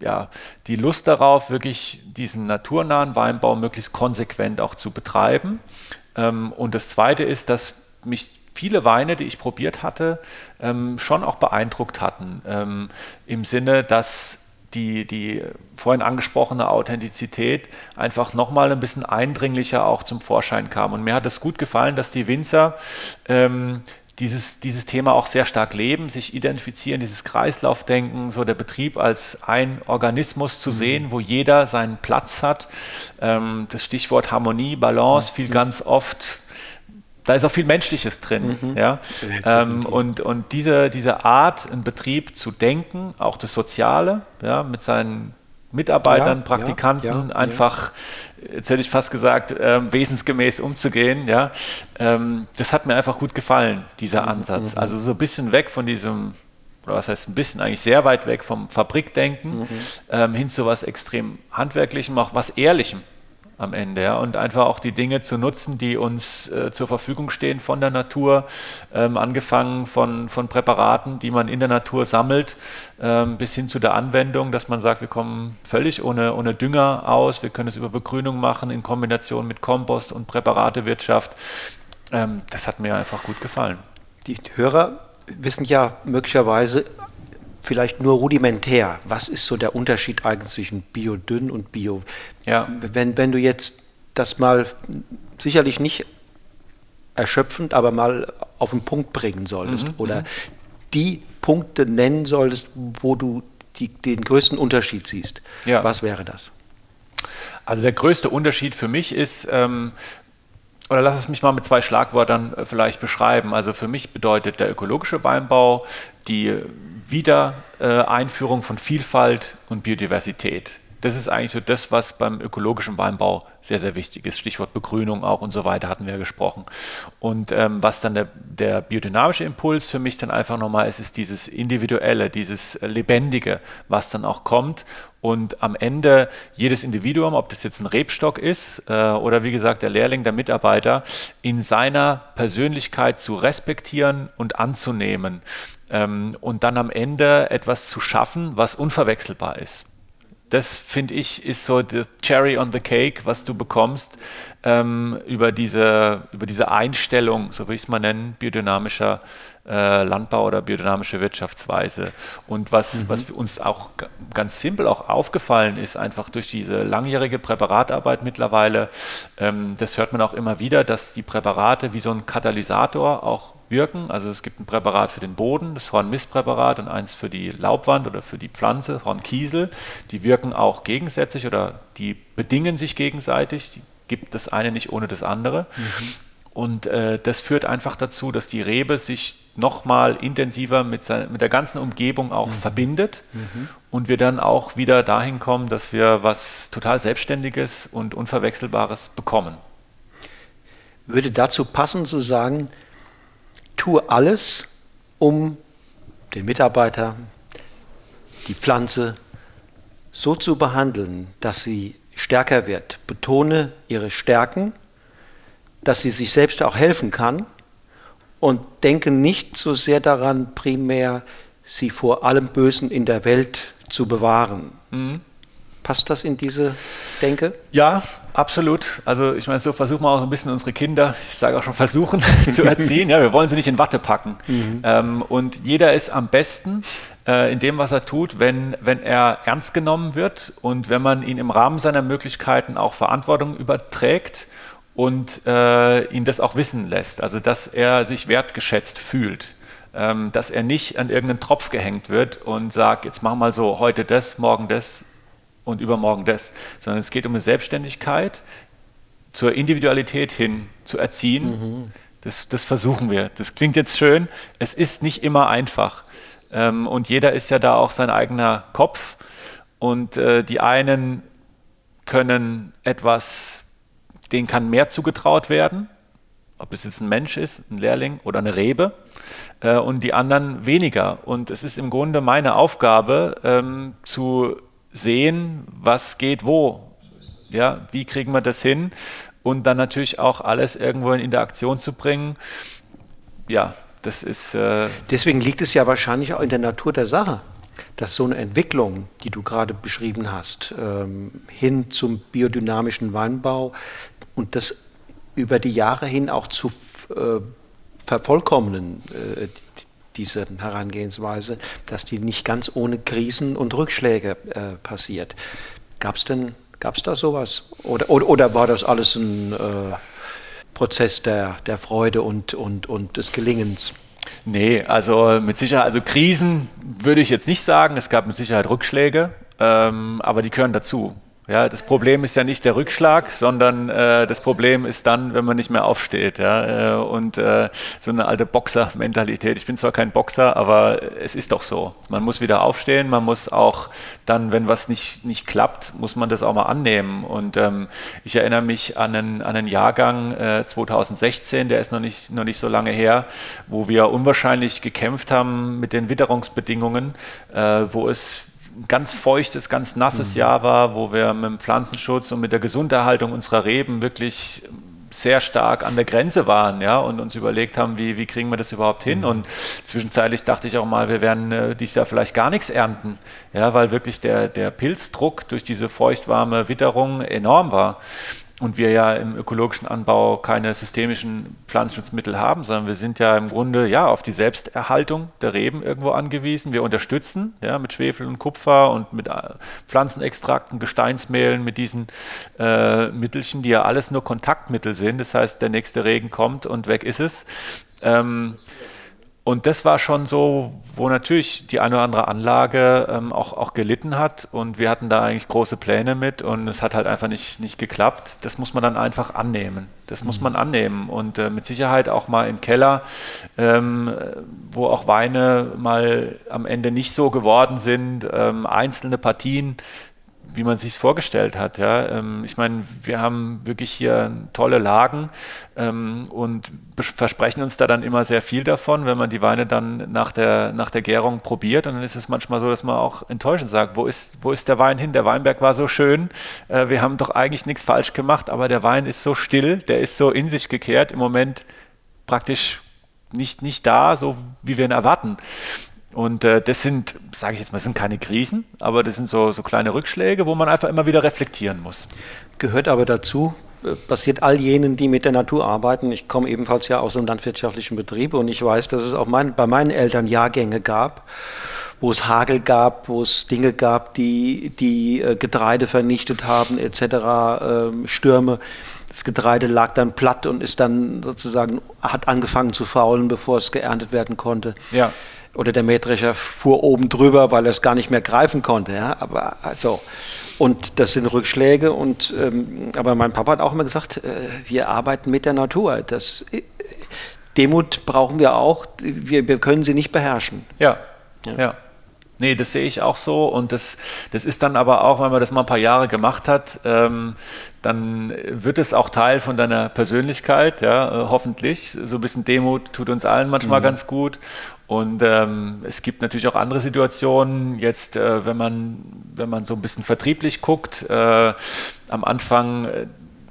ja, die Lust darauf, wirklich diesen naturnahen Weinbau möglichst konsequent auch zu betreiben. Ähm, und das Zweite ist, dass mich viele Weine, die ich probiert hatte, ähm, schon auch beeindruckt hatten. Ähm, Im Sinne, dass die, die vorhin angesprochene Authentizität einfach nochmal ein bisschen eindringlicher auch zum Vorschein kam. Und mir hat es gut gefallen, dass die Winzer ähm, dieses, dieses Thema auch sehr stark leben, sich identifizieren, dieses Kreislaufdenken, so der Betrieb als ein Organismus zu mhm. sehen, wo jeder seinen Platz hat. Ähm, das Stichwort Harmonie, Balance fiel mhm. ganz oft da ist auch viel Menschliches drin. Mhm. Ja? Ähm, und und diese, diese Art, einen Betrieb zu denken, auch das Soziale, ja, mit seinen Mitarbeitern, ja, Praktikanten, ja, einfach, jetzt hätte ich fast gesagt, äh, wesensgemäß umzugehen, ja, ähm, das hat mir einfach gut gefallen, dieser mhm. Ansatz. Mhm. Also so ein bisschen weg von diesem oder was heißt ein bisschen, eigentlich sehr weit weg vom Fabrikdenken mhm. ähm, hin zu was extrem Handwerklichem, auch was Ehrlichem am Ende. Ja? Und einfach auch die Dinge zu nutzen, die uns äh, zur Verfügung stehen von der Natur, ähm, angefangen von, von Präparaten, die man in der Natur sammelt, ähm, bis hin zu der Anwendung, dass man sagt, wir kommen völlig ohne, ohne Dünger aus, wir können es über Begrünung machen in Kombination mit Kompost und Präparatewirtschaft. Ähm, das hat mir einfach gut gefallen. Die Hörer wissen ja möglicherweise vielleicht nur rudimentär. Was ist so der Unterschied eigentlich zwischen Biodünn und Bio? Ja. Wenn, wenn du jetzt das mal sicherlich nicht erschöpfend, aber mal auf den Punkt bringen solltest mhm. oder mhm. die Punkte nennen solltest, wo du die, den größten Unterschied siehst. Ja. Was wäre das? Also der größte Unterschied für mich ist, ähm, oder lass es mich mal mit zwei Schlagwörtern äh, vielleicht beschreiben. Also für mich bedeutet der ökologische Weinbau die Wiedereinführung von Vielfalt und Biodiversität. Das ist eigentlich so das, was beim ökologischen Weinbau sehr, sehr wichtig ist. Stichwort Begrünung auch und so weiter hatten wir ja gesprochen. Und ähm, was dann der, der, biodynamische Impuls für mich dann einfach nochmal ist, ist dieses Individuelle, dieses Lebendige, was dann auch kommt. Und am Ende jedes Individuum, ob das jetzt ein Rebstock ist äh, oder wie gesagt der Lehrling, der Mitarbeiter, in seiner Persönlichkeit zu respektieren und anzunehmen ähm, und dann am Ende etwas zu schaffen, was unverwechselbar ist. Das finde ich ist so das Cherry on the Cake, was du bekommst ähm, über, diese, über diese Einstellung, so will ich es mal nennen, biodynamischer äh, Landbau oder biodynamische Wirtschaftsweise. Und was, mhm. was uns auch ganz simpel auch aufgefallen ist, einfach durch diese langjährige Präparatarbeit mittlerweile, ähm, das hört man auch immer wieder, dass die Präparate wie so ein Katalysator auch wirken. Also es gibt ein Präparat für den Boden, das Hornmistpräparat und eins für die Laubwand oder für die Pflanze, Hornkiesel. Die wirken auch gegensätzlich oder die bedingen sich gegenseitig. Die gibt das eine nicht ohne das andere. Mhm. Und äh, das führt einfach dazu, dass die Rebe sich nochmal intensiver mit, sein, mit der ganzen Umgebung auch mhm. verbindet mhm. und wir dann auch wieder dahin kommen, dass wir was total Selbstständiges und Unverwechselbares bekommen. Würde dazu passen zu sagen, tue alles, um den Mitarbeiter, die Pflanze so zu behandeln, dass sie stärker wird. Betone ihre Stärken dass sie sich selbst auch helfen kann und denke nicht so sehr daran, primär sie vor allem Bösen in der Welt zu bewahren. Mhm. Passt das in diese Denke? Ja, absolut. Also ich meine, so versuchen wir auch ein bisschen unsere Kinder, ich sage auch schon versuchen, zu erziehen. Ja, wir wollen sie nicht in Watte packen. Mhm. Ähm, und jeder ist am besten äh, in dem, was er tut, wenn, wenn er ernst genommen wird und wenn man ihn im Rahmen seiner Möglichkeiten auch Verantwortung überträgt und äh, ihn das auch wissen lässt, also dass er sich wertgeschätzt fühlt, ähm, dass er nicht an irgendeinen Tropf gehängt wird und sagt, jetzt mach mal so, heute das, morgen das und übermorgen das, sondern es geht um eine Selbstständigkeit zur Individualität hin zu erziehen. Mhm. Das, das versuchen wir. Das klingt jetzt schön, es ist nicht immer einfach. Ähm, und jeder ist ja da auch sein eigener Kopf und äh, die einen können etwas denen kann mehr zugetraut werden, ob es jetzt ein Mensch ist, ein Lehrling oder eine Rebe, äh, und die anderen weniger. Und es ist im Grunde meine Aufgabe, ähm, zu sehen, was geht wo. Ja, wie kriegen wir das hin? Und dann natürlich auch alles irgendwo in Interaktion zu bringen. Ja, das ist. Äh Deswegen liegt es ja wahrscheinlich auch in der Natur der Sache dass so eine Entwicklung, die du gerade beschrieben hast, ähm, hin zum biodynamischen Weinbau, und das über die Jahre hin auch zu äh, vervollkommnen, äh, diese Herangehensweise, dass die nicht ganz ohne Krisen und Rückschläge äh, passiert. Gab es denn, gab es da sowas? Oder, oder, oder, war das alles ein äh, Prozess der, der Freude und, und, und des Gelingens? Nee, also mit Sicherheit, also Krisen würde ich jetzt nicht sagen. Es gab mit Sicherheit Rückschläge, ähm, aber die gehören dazu. Ja, das Problem ist ja nicht der Rückschlag, sondern äh, das Problem ist dann, wenn man nicht mehr aufsteht. Ja? Äh, und äh, so eine alte Boxer-Mentalität. Ich bin zwar kein Boxer, aber es ist doch so. Man muss wieder aufstehen, man muss auch dann, wenn was nicht, nicht klappt, muss man das auch mal annehmen. Und ähm, ich erinnere mich an einen, an einen Jahrgang äh, 2016, der ist noch nicht, noch nicht so lange her, wo wir unwahrscheinlich gekämpft haben mit den Witterungsbedingungen, äh, wo es ganz feuchtes, ganz nasses mhm. Jahr war, wo wir mit dem Pflanzenschutz und mit der Gesunderhaltung unserer Reben wirklich sehr stark an der Grenze waren, ja, und uns überlegt haben, wie, wie kriegen wir das überhaupt hin? Mhm. Und zwischenzeitlich dachte ich auch mal, wir werden äh, dieses Jahr vielleicht gar nichts ernten, ja, weil wirklich der, der Pilzdruck durch diese feuchtwarme Witterung enorm war und wir ja im ökologischen Anbau keine systemischen Pflanzenschutzmittel haben, sondern wir sind ja im Grunde ja auf die Selbsterhaltung der Reben irgendwo angewiesen. Wir unterstützen ja mit Schwefel und Kupfer und mit äh, Pflanzenextrakten, Gesteinsmehlen, mit diesen äh, Mittelchen, die ja alles nur Kontaktmittel sind. Das heißt, der nächste Regen kommt und weg ist es. Ähm, und das war schon so, wo natürlich die eine oder andere Anlage ähm, auch, auch gelitten hat. Und wir hatten da eigentlich große Pläne mit und es hat halt einfach nicht, nicht geklappt. Das muss man dann einfach annehmen. Das muss man annehmen. Und äh, mit Sicherheit auch mal im Keller, ähm, wo auch Weine mal am Ende nicht so geworden sind, ähm, einzelne Partien wie man sich vorgestellt hat. Ja. Ähm, ich meine, wir haben wirklich hier tolle Lagen ähm, und versprechen uns da dann immer sehr viel davon, wenn man die Weine dann nach der, nach der Gärung probiert. Und dann ist es manchmal so, dass man auch enttäuschend sagt, wo ist, wo ist der Wein hin? Der Weinberg war so schön, äh, wir haben doch eigentlich nichts falsch gemacht, aber der Wein ist so still, der ist so in sich gekehrt, im Moment praktisch nicht, nicht da, so wie wir ihn erwarten. Und äh, das sind, sage ich jetzt mal, sind keine Krisen, aber das sind so, so kleine Rückschläge, wo man einfach immer wieder reflektieren muss. Gehört aber dazu, äh, passiert all jenen, die mit der Natur arbeiten. Ich komme ebenfalls ja aus einem landwirtschaftlichen Betrieb und ich weiß, dass es auch mein, bei meinen Eltern Jahrgänge gab, wo es Hagel gab, wo es Dinge gab, die, die äh, Getreide vernichtet haben, etc., äh, Stürme. Das Getreide lag dann platt und ist dann sozusagen, hat angefangen zu faulen, bevor es geerntet werden konnte. Ja. Oder der Mähdrescher fuhr oben drüber, weil er es gar nicht mehr greifen konnte. Ja? Aber also, und das sind Rückschläge. Und, ähm, aber mein Papa hat auch immer gesagt, äh, wir arbeiten mit der Natur. Das, äh, Demut brauchen wir auch. Wir, wir können sie nicht beherrschen. Ja, ja. ja. Nee, das sehe ich auch so und das, das ist dann aber auch, wenn man das mal ein paar Jahre gemacht hat, ähm, dann wird es auch Teil von deiner Persönlichkeit, ja, äh, hoffentlich. So ein bisschen Demut tut uns allen manchmal mhm. ganz gut und ähm, es gibt natürlich auch andere Situationen, jetzt äh, wenn, man, wenn man so ein bisschen vertrieblich guckt, äh, am Anfang äh,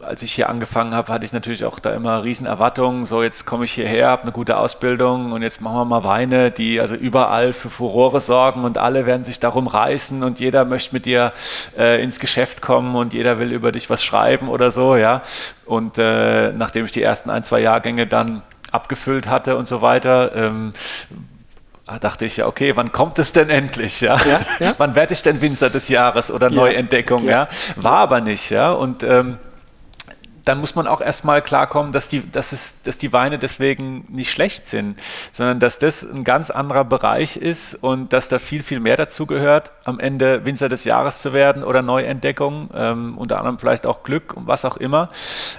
als ich hier angefangen habe, hatte ich natürlich auch da immer riesen Erwartungen. So, jetzt komme ich hierher, habe eine gute Ausbildung und jetzt machen wir mal Weine, die also überall für Furore sorgen und alle werden sich darum reißen und jeder möchte mit dir äh, ins Geschäft kommen und jeder will über dich was schreiben oder so, ja. Und äh, nachdem ich die ersten ein, zwei Jahrgänge dann abgefüllt hatte und so weiter, ähm, dachte ich ja, okay, wann kommt es denn endlich? Ja? ja, ja. wann werde ich denn Winzer des Jahres oder Neuentdeckung? Ja. War aber nicht, ja. Und ähm, dann muss man auch erstmal klarkommen, dass die, dass, es, dass die Weine deswegen nicht schlecht sind, sondern dass das ein ganz anderer Bereich ist und dass da viel, viel mehr dazu gehört, am Ende Winzer des Jahres zu werden oder Neuentdeckung, ähm, unter anderem vielleicht auch Glück und was auch immer.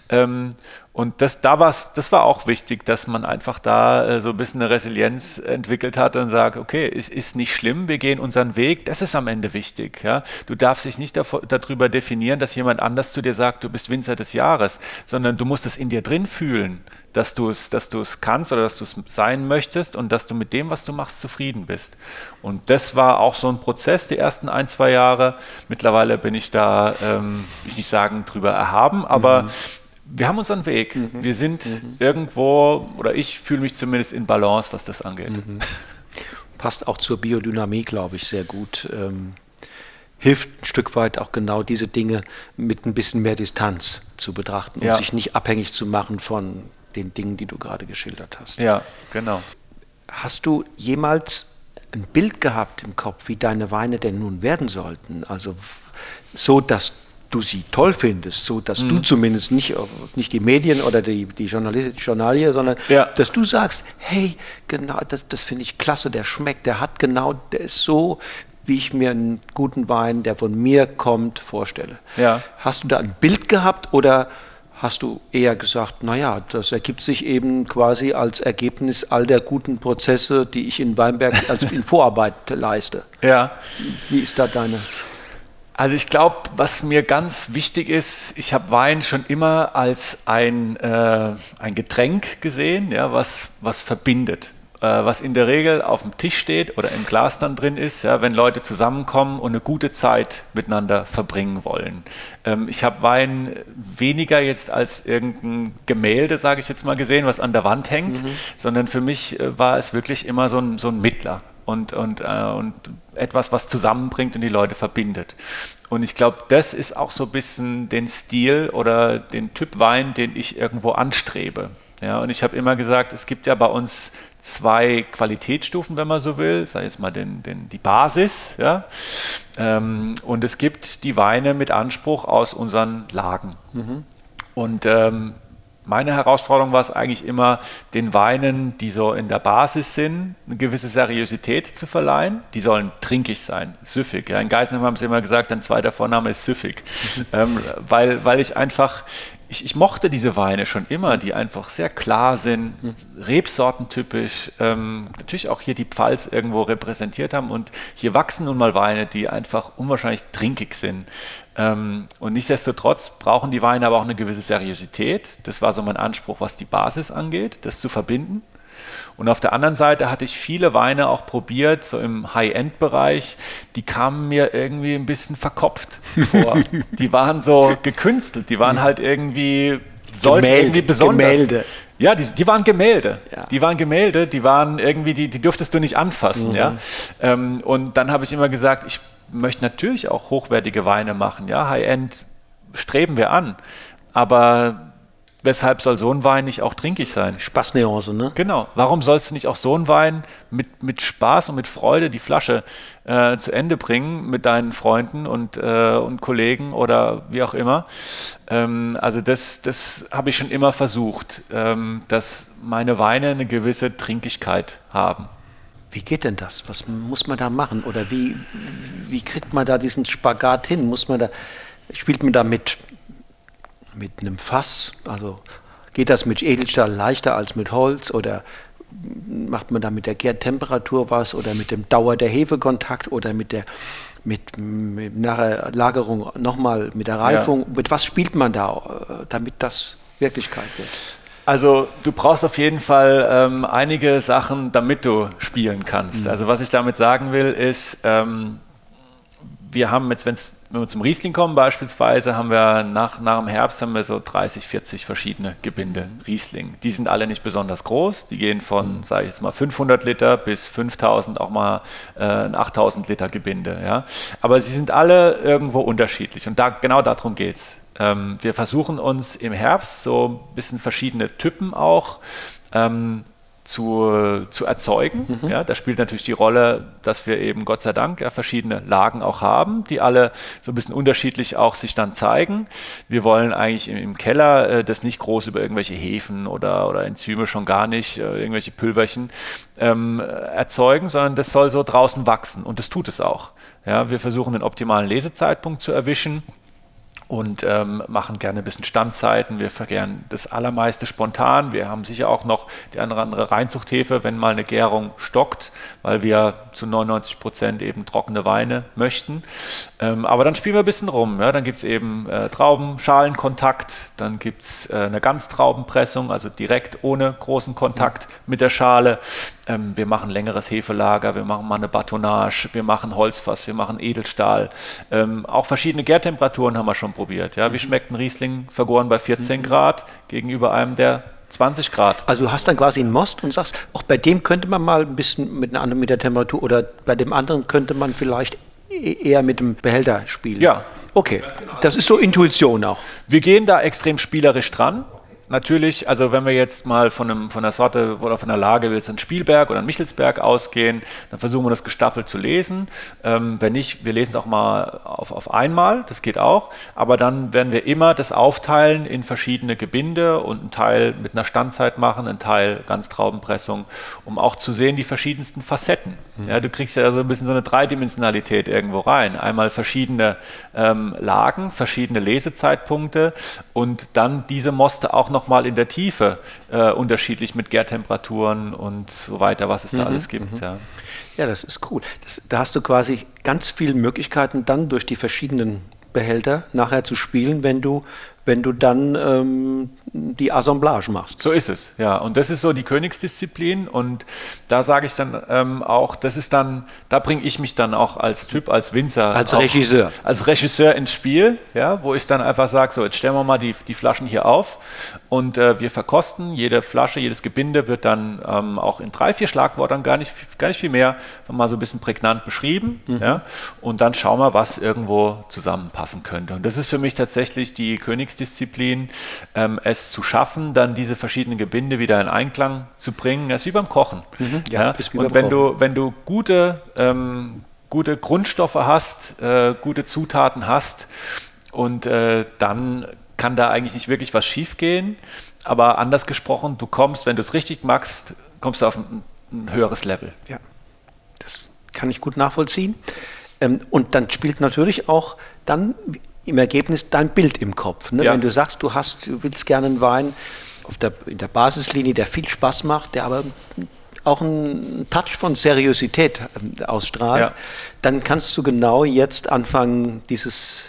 Ähm, und das, da war's, das war auch wichtig, dass man einfach da äh, so ein bisschen eine Resilienz entwickelt hat und sagt, okay, es ist nicht schlimm, wir gehen unseren Weg, das ist am Ende wichtig. Ja? Du darfst dich nicht davor, darüber definieren, dass jemand anders zu dir sagt, du bist Winzer des Jahres, sondern du musst es in dir drin fühlen, dass du es dass kannst oder dass du es sein möchtest und dass du mit dem, was du machst, zufrieden bist. Und das war auch so ein Prozess, die ersten ein, zwei Jahre. Mittlerweile bin ich da, ähm, ich nicht sagen, drüber erhaben, aber mhm wir haben unseren Weg. Mhm. Wir sind mhm. irgendwo, oder ich fühle mich zumindest in Balance, was das angeht. Mhm. Passt auch zur Biodynamie, glaube ich, sehr gut. Ähm, hilft ein Stück weit auch genau diese Dinge mit ein bisschen mehr Distanz zu betrachten und sich nicht abhängig zu machen von den Dingen, die du gerade geschildert hast. Ja, genau. Hast du jemals ein Bild gehabt im Kopf, wie deine Weine denn nun werden sollten? Also so, dass du sie toll findest, so dass mhm. du zumindest nicht, nicht die Medien oder die, die Journalie, sondern ja. dass du sagst, hey, genau, das, das finde ich klasse, der schmeckt, der hat genau, der ist so, wie ich mir einen guten Wein, der von mir kommt, vorstelle. Ja. Hast du da ein Bild gehabt oder hast du eher gesagt, naja, das ergibt sich eben quasi als Ergebnis all der guten Prozesse, die ich in Weinberg als in Vorarbeit leiste. Ja. Wie ist da deine also ich glaube, was mir ganz wichtig ist, ich habe Wein schon immer als ein, äh, ein Getränk gesehen, ja, was, was verbindet, äh, was in der Regel auf dem Tisch steht oder im Glas dann drin ist, ja, wenn Leute zusammenkommen und eine gute Zeit miteinander verbringen wollen. Ähm, ich habe Wein weniger jetzt als irgendein Gemälde, sage ich jetzt mal gesehen, was an der Wand hängt, mhm. sondern für mich äh, war es wirklich immer so ein, so ein Mittler und, und, äh, und etwas, was zusammenbringt und die Leute verbindet. Und ich glaube, das ist auch so ein bisschen den Stil oder den Typ Wein, den ich irgendwo anstrebe. Ja, und ich habe immer gesagt, es gibt ja bei uns zwei Qualitätsstufen, wenn man so will, sei jetzt mal den, den, die Basis, ja, ähm, und es gibt die Weine mit Anspruch aus unseren Lagen. Mhm. Und ähm, meine Herausforderung war es eigentlich immer, den Weinen, die so in der Basis sind, eine gewisse Seriosität zu verleihen. Die sollen trinkig sein, süffig. Ja, in Geisenheim haben sie immer gesagt, ein zweiter Vorname ist süffig. ähm, weil, weil ich einfach, ich, ich, mochte diese Weine schon immer, die einfach sehr klar sind, rebsortentypisch, ähm, natürlich auch hier die Pfalz irgendwo repräsentiert haben und hier wachsen nun mal Weine, die einfach unwahrscheinlich trinkig sind. Ähm, und nichtsdestotrotz brauchen die Weine aber auch eine gewisse Seriosität. Das war so mein Anspruch, was die Basis angeht, das zu verbinden. Und auf der anderen Seite hatte ich viele Weine auch probiert, so im High-End-Bereich, die kamen mir irgendwie ein bisschen verkopft vor. die waren so gekünstelt, die waren halt irgendwie, sollten Gemälde, irgendwie besonders. Gemälde. Ja, die, die waren Gemälde. Ja. Die waren Gemälde, die waren irgendwie, die, die durftest du nicht anfassen. Mhm. Ja? Ähm, und dann habe ich immer gesagt, ich möchte natürlich auch hochwertige Weine machen. Ja, High-End streben wir an. aber weshalb soll so ein Wein nicht auch trinkig sein? Spaßnuance, ne? Genau. Warum sollst du nicht auch so ein Wein mit, mit Spaß und mit Freude die Flasche äh, zu Ende bringen mit deinen Freunden und, äh, und Kollegen oder wie auch immer? Ähm, also das, das habe ich schon immer versucht, ähm, dass meine Weine eine gewisse Trinkigkeit haben. Wie geht denn das? Was muss man da machen? Oder wie, wie kriegt man da diesen Spagat hin? Muss man da, spielt man da mit mit einem Fass? Also geht das mit Edelstahl leichter als mit Holz oder macht man da mit der Gärtemperatur was oder mit dem Dauer der Hefekontakt oder mit der mit, mit nachher Lagerung nochmal mit der Reifung? Ja. Mit was spielt man da, äh, damit das Wirklichkeit wird? Also du brauchst auf jeden Fall ähm, einige Sachen, damit du spielen kannst. Mhm. Also was ich damit sagen will, ist, ähm, wir haben jetzt, wenn's, wenn wir zum Riesling kommen beispielsweise, haben wir nach, nach dem Herbst haben wir so 30, 40 verschiedene Gebinde Riesling. Die sind alle nicht besonders groß. Die gehen von, sage ich jetzt mal, 500 Liter bis 5000, auch mal äh, ein 8000 Liter Gebinde. Ja? Aber sie sind alle irgendwo unterschiedlich und da, genau darum geht es. Ähm, wir versuchen uns im Herbst so ein bisschen verschiedene Typen auch ähm, zu, zu erzeugen. Mhm. Ja, da spielt natürlich die Rolle, dass wir eben Gott sei Dank ja, verschiedene Lagen auch haben, die alle so ein bisschen unterschiedlich auch sich dann zeigen. Wir wollen eigentlich im, im Keller äh, das nicht groß über irgendwelche Hefen oder, oder Enzyme schon gar nicht, äh, irgendwelche Pülverchen ähm, erzeugen, sondern das soll so draußen wachsen und das tut es auch. Ja, wir versuchen den optimalen Lesezeitpunkt zu erwischen und ähm, machen gerne ein bisschen Standzeiten. Wir vergären das allermeiste spontan. Wir haben sicher auch noch die oder andere Reinzuchthefe, wenn mal eine Gärung stockt, weil wir zu 99 Prozent eben trockene Weine möchten. Ähm, aber dann spielen wir ein bisschen rum. Ja? Dann gibt es eben äh, Traubenschalenkontakt, dann gibt es äh, eine Ganztraubenpressung, also direkt ohne großen Kontakt mit der Schale. Ähm, wir machen längeres Hefelager, wir machen mal eine Batonage, wir machen Holzfass, wir machen Edelstahl. Ähm, auch verschiedene Gärtemperaturen haben wir schon probiert. Ja? Wie mhm. schmeckt ein Riesling vergoren bei 14 mhm. Grad gegenüber einem, der 20 Grad. Also du hast dann quasi einen Most und sagst, auch bei dem könnte man mal ein bisschen mit, einer anderen, mit der Temperatur oder bei dem anderen könnte man vielleicht e-, eher mit dem Behälter spielen. Ja. Okay, genau. das ist so Intuition auch. Wir gehen da extrem spielerisch dran natürlich, also wenn wir jetzt mal von, einem, von der Sorte oder von der Lage, jetzt ein Spielberg oder ein Michelsberg ausgehen, dann versuchen wir das gestaffelt zu lesen. Ähm, wenn nicht, wir lesen es auch mal auf, auf einmal, das geht auch, aber dann werden wir immer das aufteilen in verschiedene Gebinde und einen Teil mit einer Standzeit machen, einen Teil ganz Traubenpressung, um auch zu sehen die verschiedensten Facetten. Mhm. Ja, du kriegst ja so ein bisschen so eine Dreidimensionalität irgendwo rein. Einmal verschiedene ähm, Lagen, verschiedene Lesezeitpunkte und dann diese Moste auch noch nochmal in der Tiefe äh, unterschiedlich mit Gärtemperaturen und so weiter, was es da mhm, alles gibt. Mhm. Ja. ja. das ist cool. Das, da hast du quasi ganz viele Möglichkeiten dann durch die verschiedenen Behälter nachher zu spielen, wenn du wenn du dann ähm, die Assemblage machst. So ist es, ja. Und das ist so die Königsdisziplin. Und da sage ich dann ähm, auch, das ist dann, da bringe ich mich dann auch als Typ, als Winzer. Als Regisseur. Als Regisseur ins Spiel, ja, wo ich dann einfach sage, so, jetzt stellen wir mal die, die Flaschen hier auf und äh, wir verkosten. Jede Flasche, jedes Gebinde wird dann ähm, auch in drei, vier Schlagwörtern, gar nicht, gar nicht viel mehr, mal so ein bisschen prägnant beschrieben. Mhm. Ja. Und dann schauen wir, was irgendwo zusammenpassen könnte. Und das ist für mich tatsächlich die Königsdisziplin Königsdisziplin, ähm, es zu schaffen, dann diese verschiedenen Gebinde wieder in Einklang zu bringen. Das ist wie beim Kochen. Mhm, ja, ja. Und wenn du, wenn du gute, ähm, gute Grundstoffe hast, äh, gute Zutaten hast und äh, dann kann da eigentlich nicht wirklich was schiefgehen. Aber anders gesprochen, du kommst, wenn du es richtig machst, kommst du auf ein, ein höheres Level. Ja, das kann ich gut nachvollziehen. Ähm, und dann spielt natürlich auch dann im Ergebnis dein Bild im Kopf. Ne? Ja. Wenn du sagst, du hast, du willst gerne einen Wein auf der, in der Basislinie, der viel Spaß macht, der aber auch einen Touch von Seriosität ähm, ausstrahlt, ja. dann kannst du genau jetzt anfangen, dieses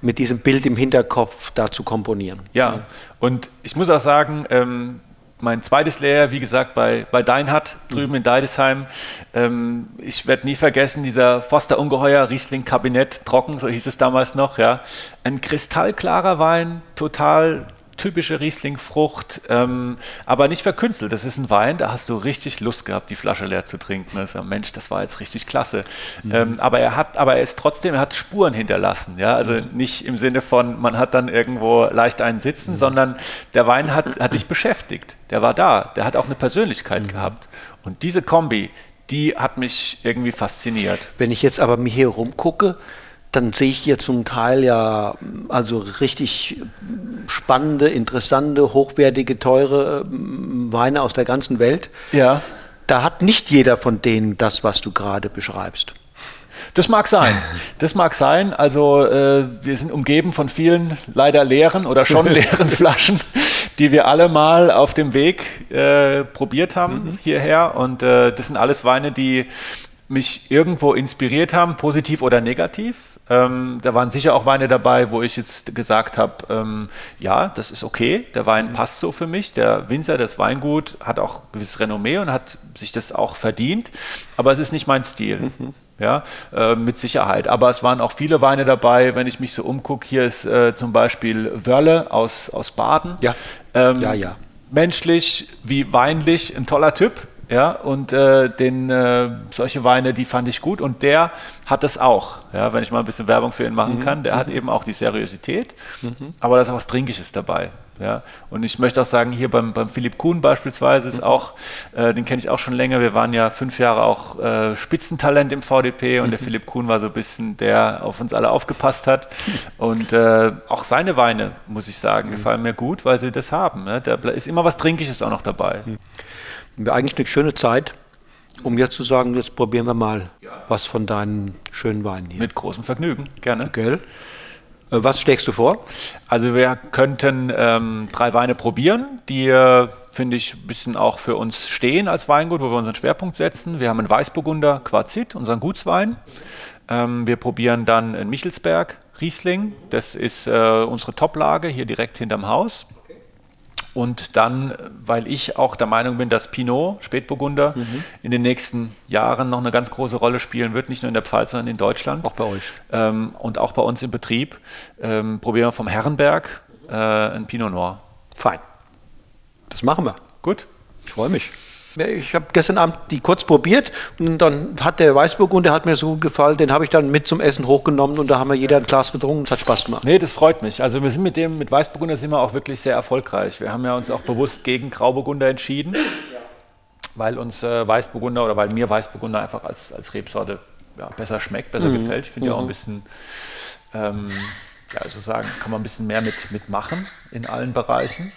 mit diesem Bild im Hinterkopf da zu komponieren. Ja, und ich muss auch sagen, ähm, mein zweites Lehrjahr, wie gesagt, bei, bei Deinhardt drüben mhm. in Deidesheim. Ähm, ich werde nie vergessen, dieser Foster Ungeheuer Riesling Kabinett trocken, so hieß es damals noch. Ja. Ein kristallklarer Wein, total typische Riesling-Frucht, ähm, aber nicht verkünstelt. Das ist ein Wein, da hast du richtig Lust gehabt, die Flasche leer zu trinken. Das ist, Mensch, das war jetzt richtig klasse. Mhm. Ähm, aber er hat, aber er ist trotzdem, er hat Spuren hinterlassen. Ja, also mhm. nicht im Sinne von, man hat dann irgendwo leicht einen sitzen, mhm. sondern der Wein hat, hat dich beschäftigt. Der war da. Der hat auch eine Persönlichkeit mhm. gehabt. Und diese Kombi, die hat mich irgendwie fasziniert. Wenn ich jetzt aber mir hier rumgucke, dann sehe ich hier zum Teil ja also richtig spannende, interessante, hochwertige, teure ähm, Weine aus der ganzen Welt. Ja. Da hat nicht jeder von denen das, was du gerade beschreibst. Das mag sein. Das mag sein. Also äh, wir sind umgeben von vielen leider leeren oder schon leeren Flaschen, die wir alle mal auf dem Weg äh, probiert haben mhm. hierher. Und äh, das sind alles Weine, die mich irgendwo inspiriert haben, positiv oder negativ. Ähm, da waren sicher auch Weine dabei, wo ich jetzt gesagt habe, ähm, ja, das ist okay, der Wein mhm. passt so für mich. Der Winzer, das Weingut hat auch gewisses Renommee und hat sich das auch verdient, aber es ist nicht mein Stil. Mhm. Ja, äh, mit Sicherheit. Aber es waren auch viele Weine dabei, wenn ich mich so umgucke. Hier ist äh, zum Beispiel Wörle aus, aus Baden. Ja. Ähm, ja, ja. Menschlich wie weinlich, ein toller Typ. Ja, und äh, den, äh, solche Weine, die fand ich gut. Und der hat es auch, ja, wenn ich mal ein bisschen Werbung für ihn machen mhm. kann. Der mhm. hat eben auch die Seriosität, mhm. aber da ist auch was Trinkisches dabei. Ja. Und ich möchte auch sagen, hier beim, beim Philipp Kuhn beispielsweise ist mhm. auch, äh, den kenne ich auch schon länger. Wir waren ja fünf Jahre auch äh, Spitzentalent im VDP und der mhm. Philipp Kuhn war so ein bisschen der auf uns alle aufgepasst hat. Und äh, auch seine Weine, muss ich sagen, mhm. gefallen mir gut, weil sie das haben. Ne? Da ist immer was Trinkisches auch noch dabei eigentlich eine schöne Zeit, um jetzt zu sagen, jetzt probieren wir mal ja. was von deinen schönen Weinen hier. Mit großem Vergnügen, gerne. Gell? Äh, was schlägst du vor? Also wir könnten ähm, drei Weine probieren, die, äh, finde ich, ein bisschen auch für uns stehen als Weingut, wo wir unseren Schwerpunkt setzen. Wir haben einen Weißburgunder Quarzit, unseren Gutswein. Ähm, wir probieren dann einen Michelsberg Riesling. Das ist äh, unsere Toplage hier direkt hinterm Haus. Und dann, weil ich auch der Meinung bin, dass Pinot, Spätburgunder, mhm. in den nächsten Jahren noch eine ganz große Rolle spielen wird, nicht nur in der Pfalz, sondern in Deutschland. Auch bei euch. Ähm, und auch bei uns im Betrieb. Ähm, probieren wir vom Herrenberg äh, ein Pinot Noir. Fein. Das machen wir. Gut. Ich freue mich. Ich habe gestern Abend die kurz probiert und dann hat der Weißburgunder, der hat mir so gefallen, den habe ich dann mit zum Essen hochgenommen und da haben wir jeder ein Glas getrunken. Es hat Spaß gemacht. Nee, das freut mich. Also wir sind mit dem, mit Weißburgunder sind wir auch wirklich sehr erfolgreich. Wir haben ja uns auch bewusst gegen Grauburgunder entschieden, weil uns äh, Weißburgunder oder weil mir Weißburgunder einfach als, als Rebsorte ja, besser schmeckt, besser mhm. gefällt. Ich finde mhm. ja auch ein bisschen, ähm, ja, also sagen, kann man ein bisschen mehr mit, mitmachen in allen Bereichen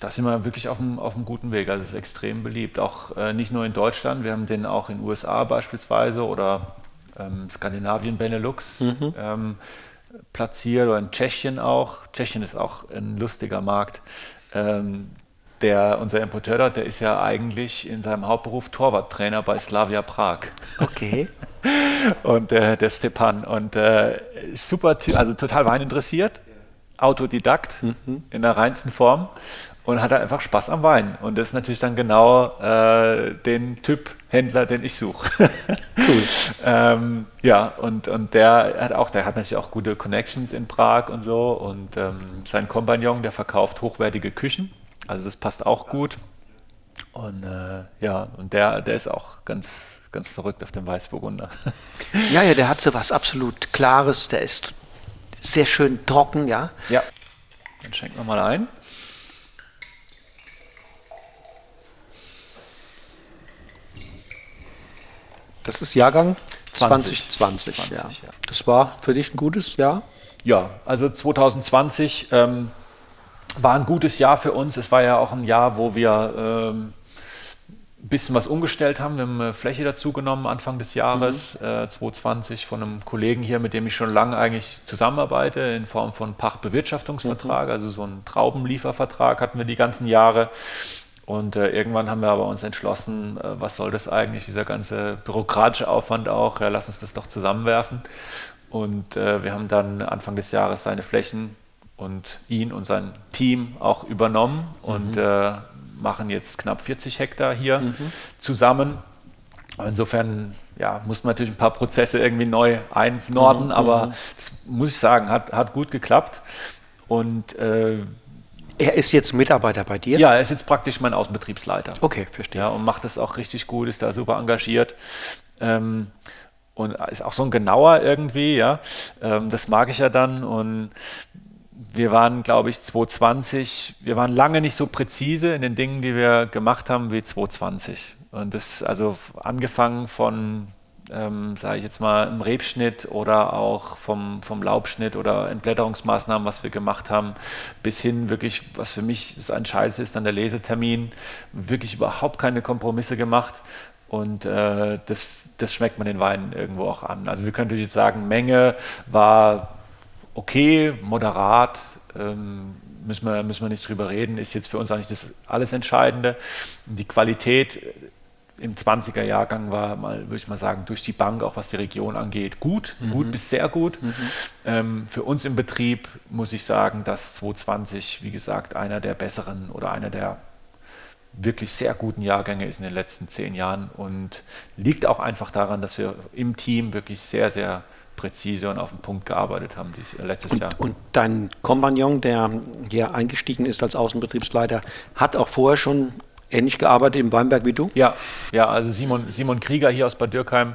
da sind wir wirklich auf einem, auf einem guten Weg. Also es ist extrem beliebt. Auch äh, nicht nur in Deutschland, wir haben den auch in den USA beispielsweise oder ähm, Skandinavien, Benelux mhm. ähm, platziert oder in Tschechien auch. Tschechien ist auch ein lustiger Markt. Ähm, der, unser Importeur dort, der ist ja eigentlich in seinem Hauptberuf Torwarttrainer bei Slavia Prag. Okay. und äh, der Stepan. Und äh, super, also total weininteressiert, Autodidakt mhm. in der reinsten Form und hatte einfach Spaß am Wein. Und das ist natürlich dann genau äh, den Typ Händler, den ich suche. cool. ähm, ja, und, und der hat auch, der hat natürlich auch gute Connections in Prag und so. Und ähm, sein Kompagnon, der verkauft hochwertige Küchen. Also das passt auch gut. Und äh, ja, und der, der ist auch ganz, ganz verrückt auf dem Weißburgunder. ja, ja, der hat so was absolut Klares, der ist sehr schön trocken, ja. Ja. Dann schenken wir mal ein. Das ist Jahrgang 2020. 20, 20 ja. ja. Das war für dich ein gutes Jahr? Ja, also 2020 ähm, war ein gutes Jahr für uns. Es war ja auch ein Jahr, wo wir ähm, ein bisschen was umgestellt haben. Wir haben eine Fläche dazugenommen Anfang des Jahres mhm. äh, 2020 von einem Kollegen hier, mit dem ich schon lange eigentlich zusammenarbeite, in Form von Pachtbewirtschaftungsvertrag, mhm. also so einen Traubenliefervertrag hatten wir die ganzen Jahre. Und äh, irgendwann haben wir aber uns entschlossen, äh, was soll das eigentlich, dieser ganze bürokratische Aufwand auch, ja, lass uns das doch zusammenwerfen. Und äh, wir haben dann Anfang des Jahres seine Flächen und ihn und sein Team auch übernommen mhm. und äh, machen jetzt knapp 40 Hektar hier mhm. zusammen. Insofern ja, muss man natürlich ein paar Prozesse irgendwie neu einnorden, mhm. aber mhm. das muss ich sagen, hat, hat gut geklappt. Und äh, Er ist jetzt Mitarbeiter bei dir? Ja, er ist jetzt praktisch mein Außenbetriebsleiter. Okay, verstehe. Ja, und macht das auch richtig gut, ist da super engagiert. Ähm, und ist auch so ein genauer irgendwie, ja. Ähm, das mag ich ja dann. Und wir waren, glaube ich, 2020, wir waren lange nicht so präzise in den Dingen, die wir gemacht haben, wie 2020. Und das, also angefangen von ähm, sage ich jetzt mal, im Rebschnitt oder auch vom, vom Laubschnitt oder Entblätterungsmaßnahmen, was wir gemacht haben, bis hin wirklich, was für mich das Entscheidendste ist, dann der Lesetermin, wirklich überhaupt keine Kompromisse gemacht. Und äh, das, das schmeckt man den Weinen irgendwo auch an. Also wir können jetzt sagen, Menge war okay, moderat, ähm, müssen, wir, müssen wir nicht drüber reden, ist jetzt für uns eigentlich das alles Entscheidende. Die Qualität im 20er Jahrgang war mal, würde ich mal sagen, durch die Bank, auch was die Region angeht, gut, mhm. gut bis sehr gut. Mhm. Ähm, für uns im Betrieb muss ich sagen, dass 2020, wie gesagt, einer der besseren oder einer der wirklich sehr guten Jahrgänge ist in den letzten zehn Jahren und liegt auch einfach daran, dass wir im Team wirklich sehr, sehr präzise und auf den Punkt gearbeitet haben dieses, letztes und, Jahr. Und dein Kompagnon, der hier eingestiegen ist als Außenbetriebsleiter, hat auch vorher schon ähnlich gearbeitet im Weinberg wie du? Ja, ja also Simon, Simon Krieger hier aus Bad Dürkheim,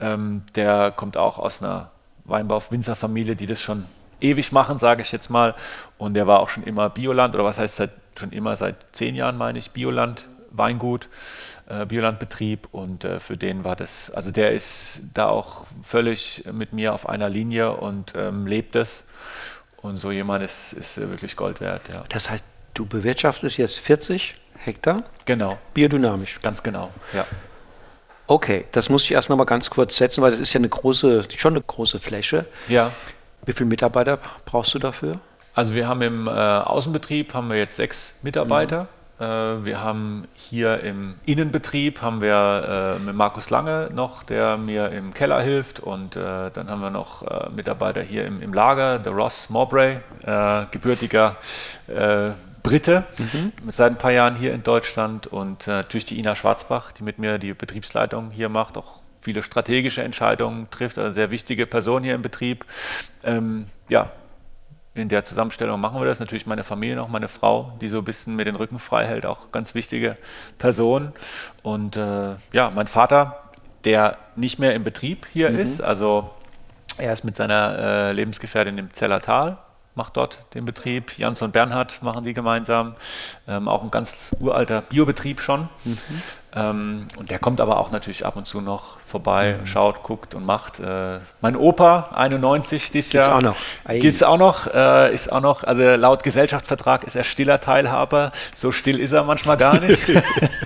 ähm, der kommt auch aus einer Weinbau-Winzerfamilie, die das schon ewig machen, sage ich jetzt mal. Und der war auch schon immer Bioland, oder was heißt seit, schon immer, seit zehn Jahren meine ich, Bioland, Weingut, äh, Biolandbetrieb. Und äh, für den war das, also der ist da auch völlig mit mir auf einer Linie und ähm, lebt es. Und so jemand ist, ist wirklich Gold wert. Ja. Das heißt, du bewirtschaftest jetzt 40 Hektar? Genau. Biodynamisch. Ganz genau, ja. Okay, das muss ich erst noch mal ganz kurz setzen, weil das ist ja eine große, schon eine große Fläche. Ja. Wie viele Mitarbeiter brauchst du dafür? Also wir haben im äh, Außenbetrieb haben wir jetzt sechs Mitarbeiter. Mhm. Äh, wir haben hier im Innenbetrieb haben wir äh, mit Markus Lange noch, der mir im Keller hilft und äh, dann haben wir noch äh, Mitarbeiter hier im, im, Lager, der Ross Mowbray, gebürtiger Brite, mhm. seit ein paar Jahren hier in Deutschland und äh, natürlich die Ina Schwarzbach, die mit mir die Betriebsleitung hier macht, auch viele strategische Entscheidungen trifft, also sehr wichtige Person hier im Betrieb. Ähm, ja, in der Zusammenstellung machen wir das. Natürlich meine Familie noch, meine Frau, die so ein bisschen mir den Rücken frei hält, auch ganz wichtige Person. Und äh, ja, mein Vater, der nicht mehr im Betrieb hier mhm. ist, also er ist mit seiner äh, Lebensgefährtin im Zellertal macht dort den Betrieb. Jans und Bernhard machen die gemeinsam. Ähm, auch ein ganz uralter Biobetrieb schon. Mhm. Ähm, und der kommt aber auch natürlich ab und zu noch vorbei, mhm. schaut, guckt und macht. Äh, mein Opa, 91 dieses Jahr. Auch noch. Gibt es auch noch. Äh, ist auch noch, also laut Gesellschaftsvertrag ist er stiller Teilhaber. So still ist er manchmal gar nicht.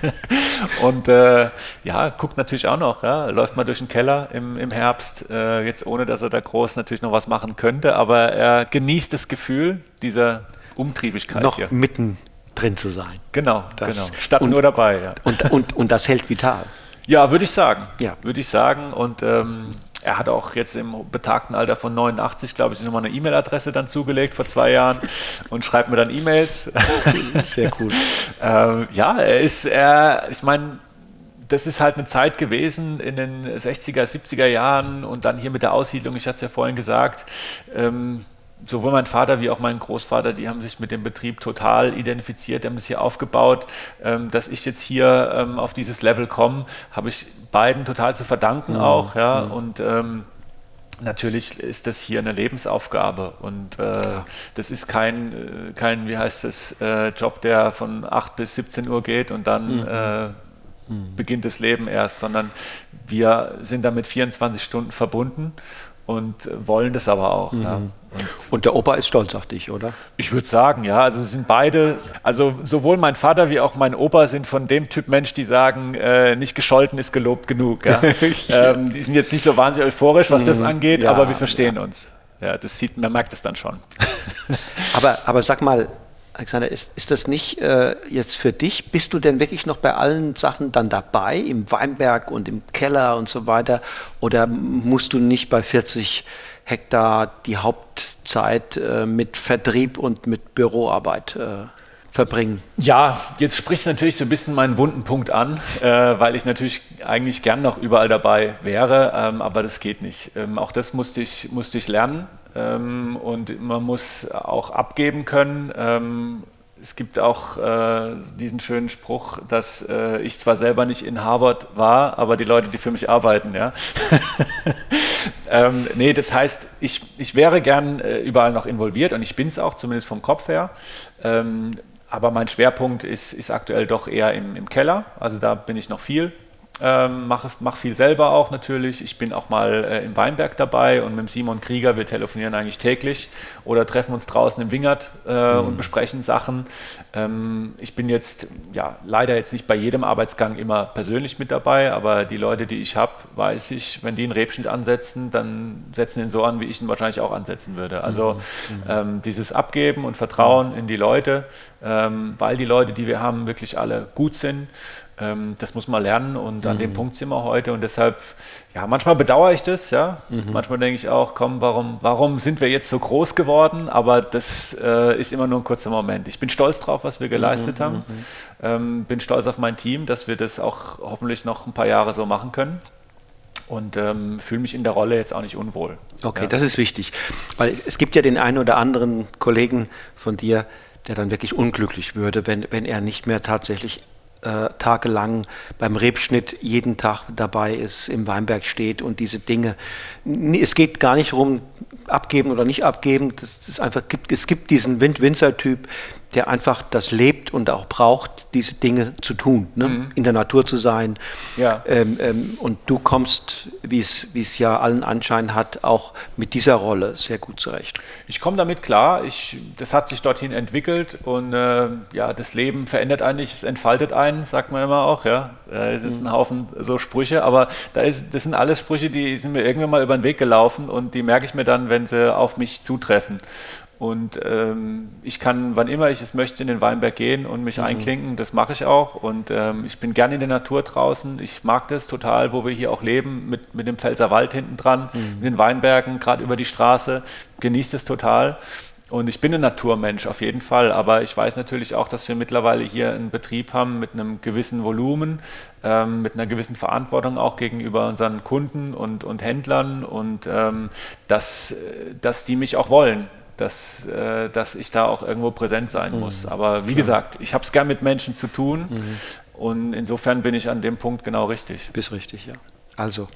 und äh, ja, guckt natürlich auch noch. Ja. Läuft mal durch den Keller im, im Herbst, äh, jetzt ohne, dass er da groß natürlich noch was machen könnte. Aber er genießt das Gefühl dieser Umtriebigkeit noch hier. mitten drin zu sein. Genau, das, genau. Statt und, nur dabei. Ja. Und, und, und das hält vital. Ja, würde ich sagen. Ja. Würde ich sagen. Und ähm, er hat auch jetzt im betagten Alter von 89, glaube ich, nochmal eine E-Mail-Adresse dann zugelegt vor zwei Jahren und schreibt mir dann E-Mails. Sehr cool. ähm, ja, er ist, er, ich meine, das ist halt eine Zeit gewesen in den 60er, 70er Jahren und dann hier mit der Aussiedlung, ich hatte es ja vorhin gesagt, ähm, sowohl mein Vater wie auch mein Großvater, die haben sich mit dem Betrieb total identifiziert, haben es hier aufgebaut. Ähm, dass ich jetzt hier ähm, auf dieses Level komme, habe ich beiden total zu verdanken mhm. auch. Ja? Mhm. Und ähm, natürlich ist das hier eine Lebensaufgabe und äh, das ist kein, äh, kein, wie heißt es, äh, Job, der von 8 bis 17 Uhr geht und dann mhm. Äh, mhm. beginnt das Leben erst, sondern wir sind damit 24 Stunden verbunden und wollen das aber auch. Mhm. Ja. Und, der Opa ist stolz auf dich, oder? Ich würde sagen, ja. Also sind beide, also sowohl mein Vater wie auch mein Opa sind von dem Typ Mensch, die sagen, äh, nicht gescholten ist gelobt genug. Ja. ähm, die sind jetzt nicht so wahnsinnig euphorisch, was das mhm. angeht, ja, aber wir verstehen ja. uns. Ja, das sieht, man merkt es dann schon. aber, aber sag mal, Alexander, ist, ist das nicht äh, jetzt für dich? Bist du denn wirklich noch bei allen Sachen dann dabei, im Weinberg und im Keller und so weiter? Oder musst du nicht bei 40 Hektar die Hauptzeit äh, mit Vertrieb und mit Büroarbeit äh, verbringen? Ja, jetzt sprichst du natürlich so ein bisschen meinen wunden Punkt an, äh, weil ich natürlich eigentlich gern noch überall dabei wäre, ähm, aber das geht nicht. Ähm, auch das musste ich, musste ich lernen ähm, und man muss auch abgeben können. Ähm, es gibt auch äh, diesen schönen Spruch, dass äh, ich zwar selber nicht in Harvard war, aber die Leute, die für mich arbeiten, ja. ähm, nee, das heißt, ich, ich wäre gern äh, überall noch involviert und ich bin es auch, zumindest vom Kopf her. Ähm, aber mein Schwerpunkt ist, ist aktuell doch eher im, im Keller. Also da bin ich noch viel ähm, mache mach viel selber auch natürlich. Ich bin auch mal äh, im Weinberg dabei und mit Simon Krieger, wir telefonieren eigentlich täglich oder treffen uns draußen im Wingert äh, mhm. und besprechen Sachen. Ähm, ich bin jetzt ja leider jetzt nicht bei jedem Arbeitsgang immer persönlich mit dabei, aber die Leute, die ich habe, weiß ich, wenn die einen Rebschnitt ansetzen, dann setzen ihn so an, wie ich ihn wahrscheinlich auch ansetzen würde. Also mhm. mhm. ähm, dieses Abgeben und Vertrauen in die Leute, ähm, weil die Leute, die wir haben, wirklich alle gut sind ähm, das muss man lernen und an mhm. dem Punkt sind wir heute und deshalb, ja, manchmal bedauere ich das, ja. Mhm. Manchmal denke ich auch, komm, warum, warum sind wir jetzt so groß geworden? Aber das äh, ist immer nur ein kurzer Moment. Ich bin stolz drauf, was wir geleistet mhm. haben. Mhm. Ähm, bin stolz auf mein Team, dass wir das auch hoffentlich noch ein paar Jahre so machen können und ähm, fühle mich in der Rolle jetzt auch nicht unwohl. Okay, ja. das ist wichtig, weil es gibt ja den einen oder anderen Kollegen von dir, der dann wirklich unglücklich würde, wenn, wenn er nicht mehr tatsächlich äh, tagelang beim Rebschnitt jeden Tag dabei ist, im Weinberg steht und diese Dinge. Es geht gar nicht darum, abgeben oder nicht abgeben. Das ist einfach, es gibt diesen Winzer-Typ, der einfach das lebt und auch braucht, diese Dinge zu tun, ne? mhm. in der Natur zu sein. Ja. Ähm, ähm, und du kommst, wie es ja allen Anschein hat, auch mit dieser Rolle sehr gut zurecht. Ich komme damit klar. Ich, das hat sich dorthin entwickelt und äh, ja, das Leben verändert einen nicht, es entfaltet einen, sagt man immer auch. Ja, äh, es ist mhm. ein Haufen so Sprüche, aber da ist, das sind alles Sprüche, die sind mir irgendwann mal über den Weg gelaufen und die merke ich mir dann, wenn sie auf mich zutreffen. Und ähm, ich kann, wann immer ich es möchte, in den Weinberg gehen und mich mhm. einklinken. Das mache ich auch. Und ähm, ich bin gerne in der Natur draußen. Ich mag das total, wo wir hier auch leben, mit, mit dem Pfälzer Wald hinten dran, mhm. mit den Weinbergen, gerade über die Straße. Genieße es total. Und ich bin ein Naturmensch auf jeden Fall, aber ich weiß natürlich auch, dass wir mittlerweile hier einen Betrieb haben mit einem gewissen Volumen, ähm, mit einer gewissen Verantwortung auch gegenüber unseren Kunden und, und Händlern und ähm, dass, dass die mich auch wollen dass, äh, dass ich da auch irgendwo präsent sein mhm. muss. Aber wie Klar. gesagt, ich habe es gern mit Menschen zu tun mhm. und insofern bin ich an dem Punkt genau richtig. Bist richtig, ja. Also,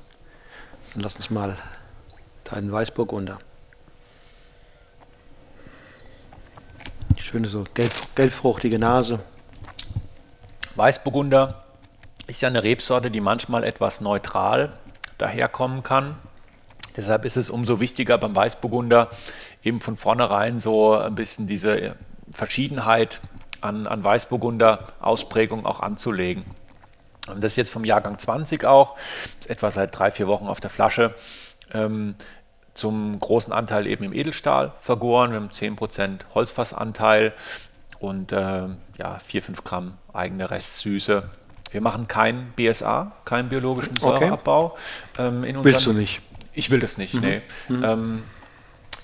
dann lass uns mal deinen Weißburgunder. Schöne so gelb, gelbfruchtige Nase. Weißburgunder ist ja eine Rebsorte, die manchmal etwas neutral daherkommen kann. Deshalb ist es umso wichtiger beim Weißburgunder eben von vornherein so ein bisschen diese Verschiedenheit an, an Weißburgunder Ausprägung auch anzulegen. Und das ist jetzt vom Jahrgang 20 auch, ist etwa seit drei, vier Wochen auf der Flasche. Ähm, zum großen Anteil eben im Edelstahl vergoren. Wir haben 10% Holzfassanteil und äh, ja, 4, 5 Gramm eigene Restsüße. Wir machen kein BSA, keinen biologischen Säureabbau. Okay. Ähm, Willst du nicht? Ich will das nicht, mhm. nee. Mhm. Ähm,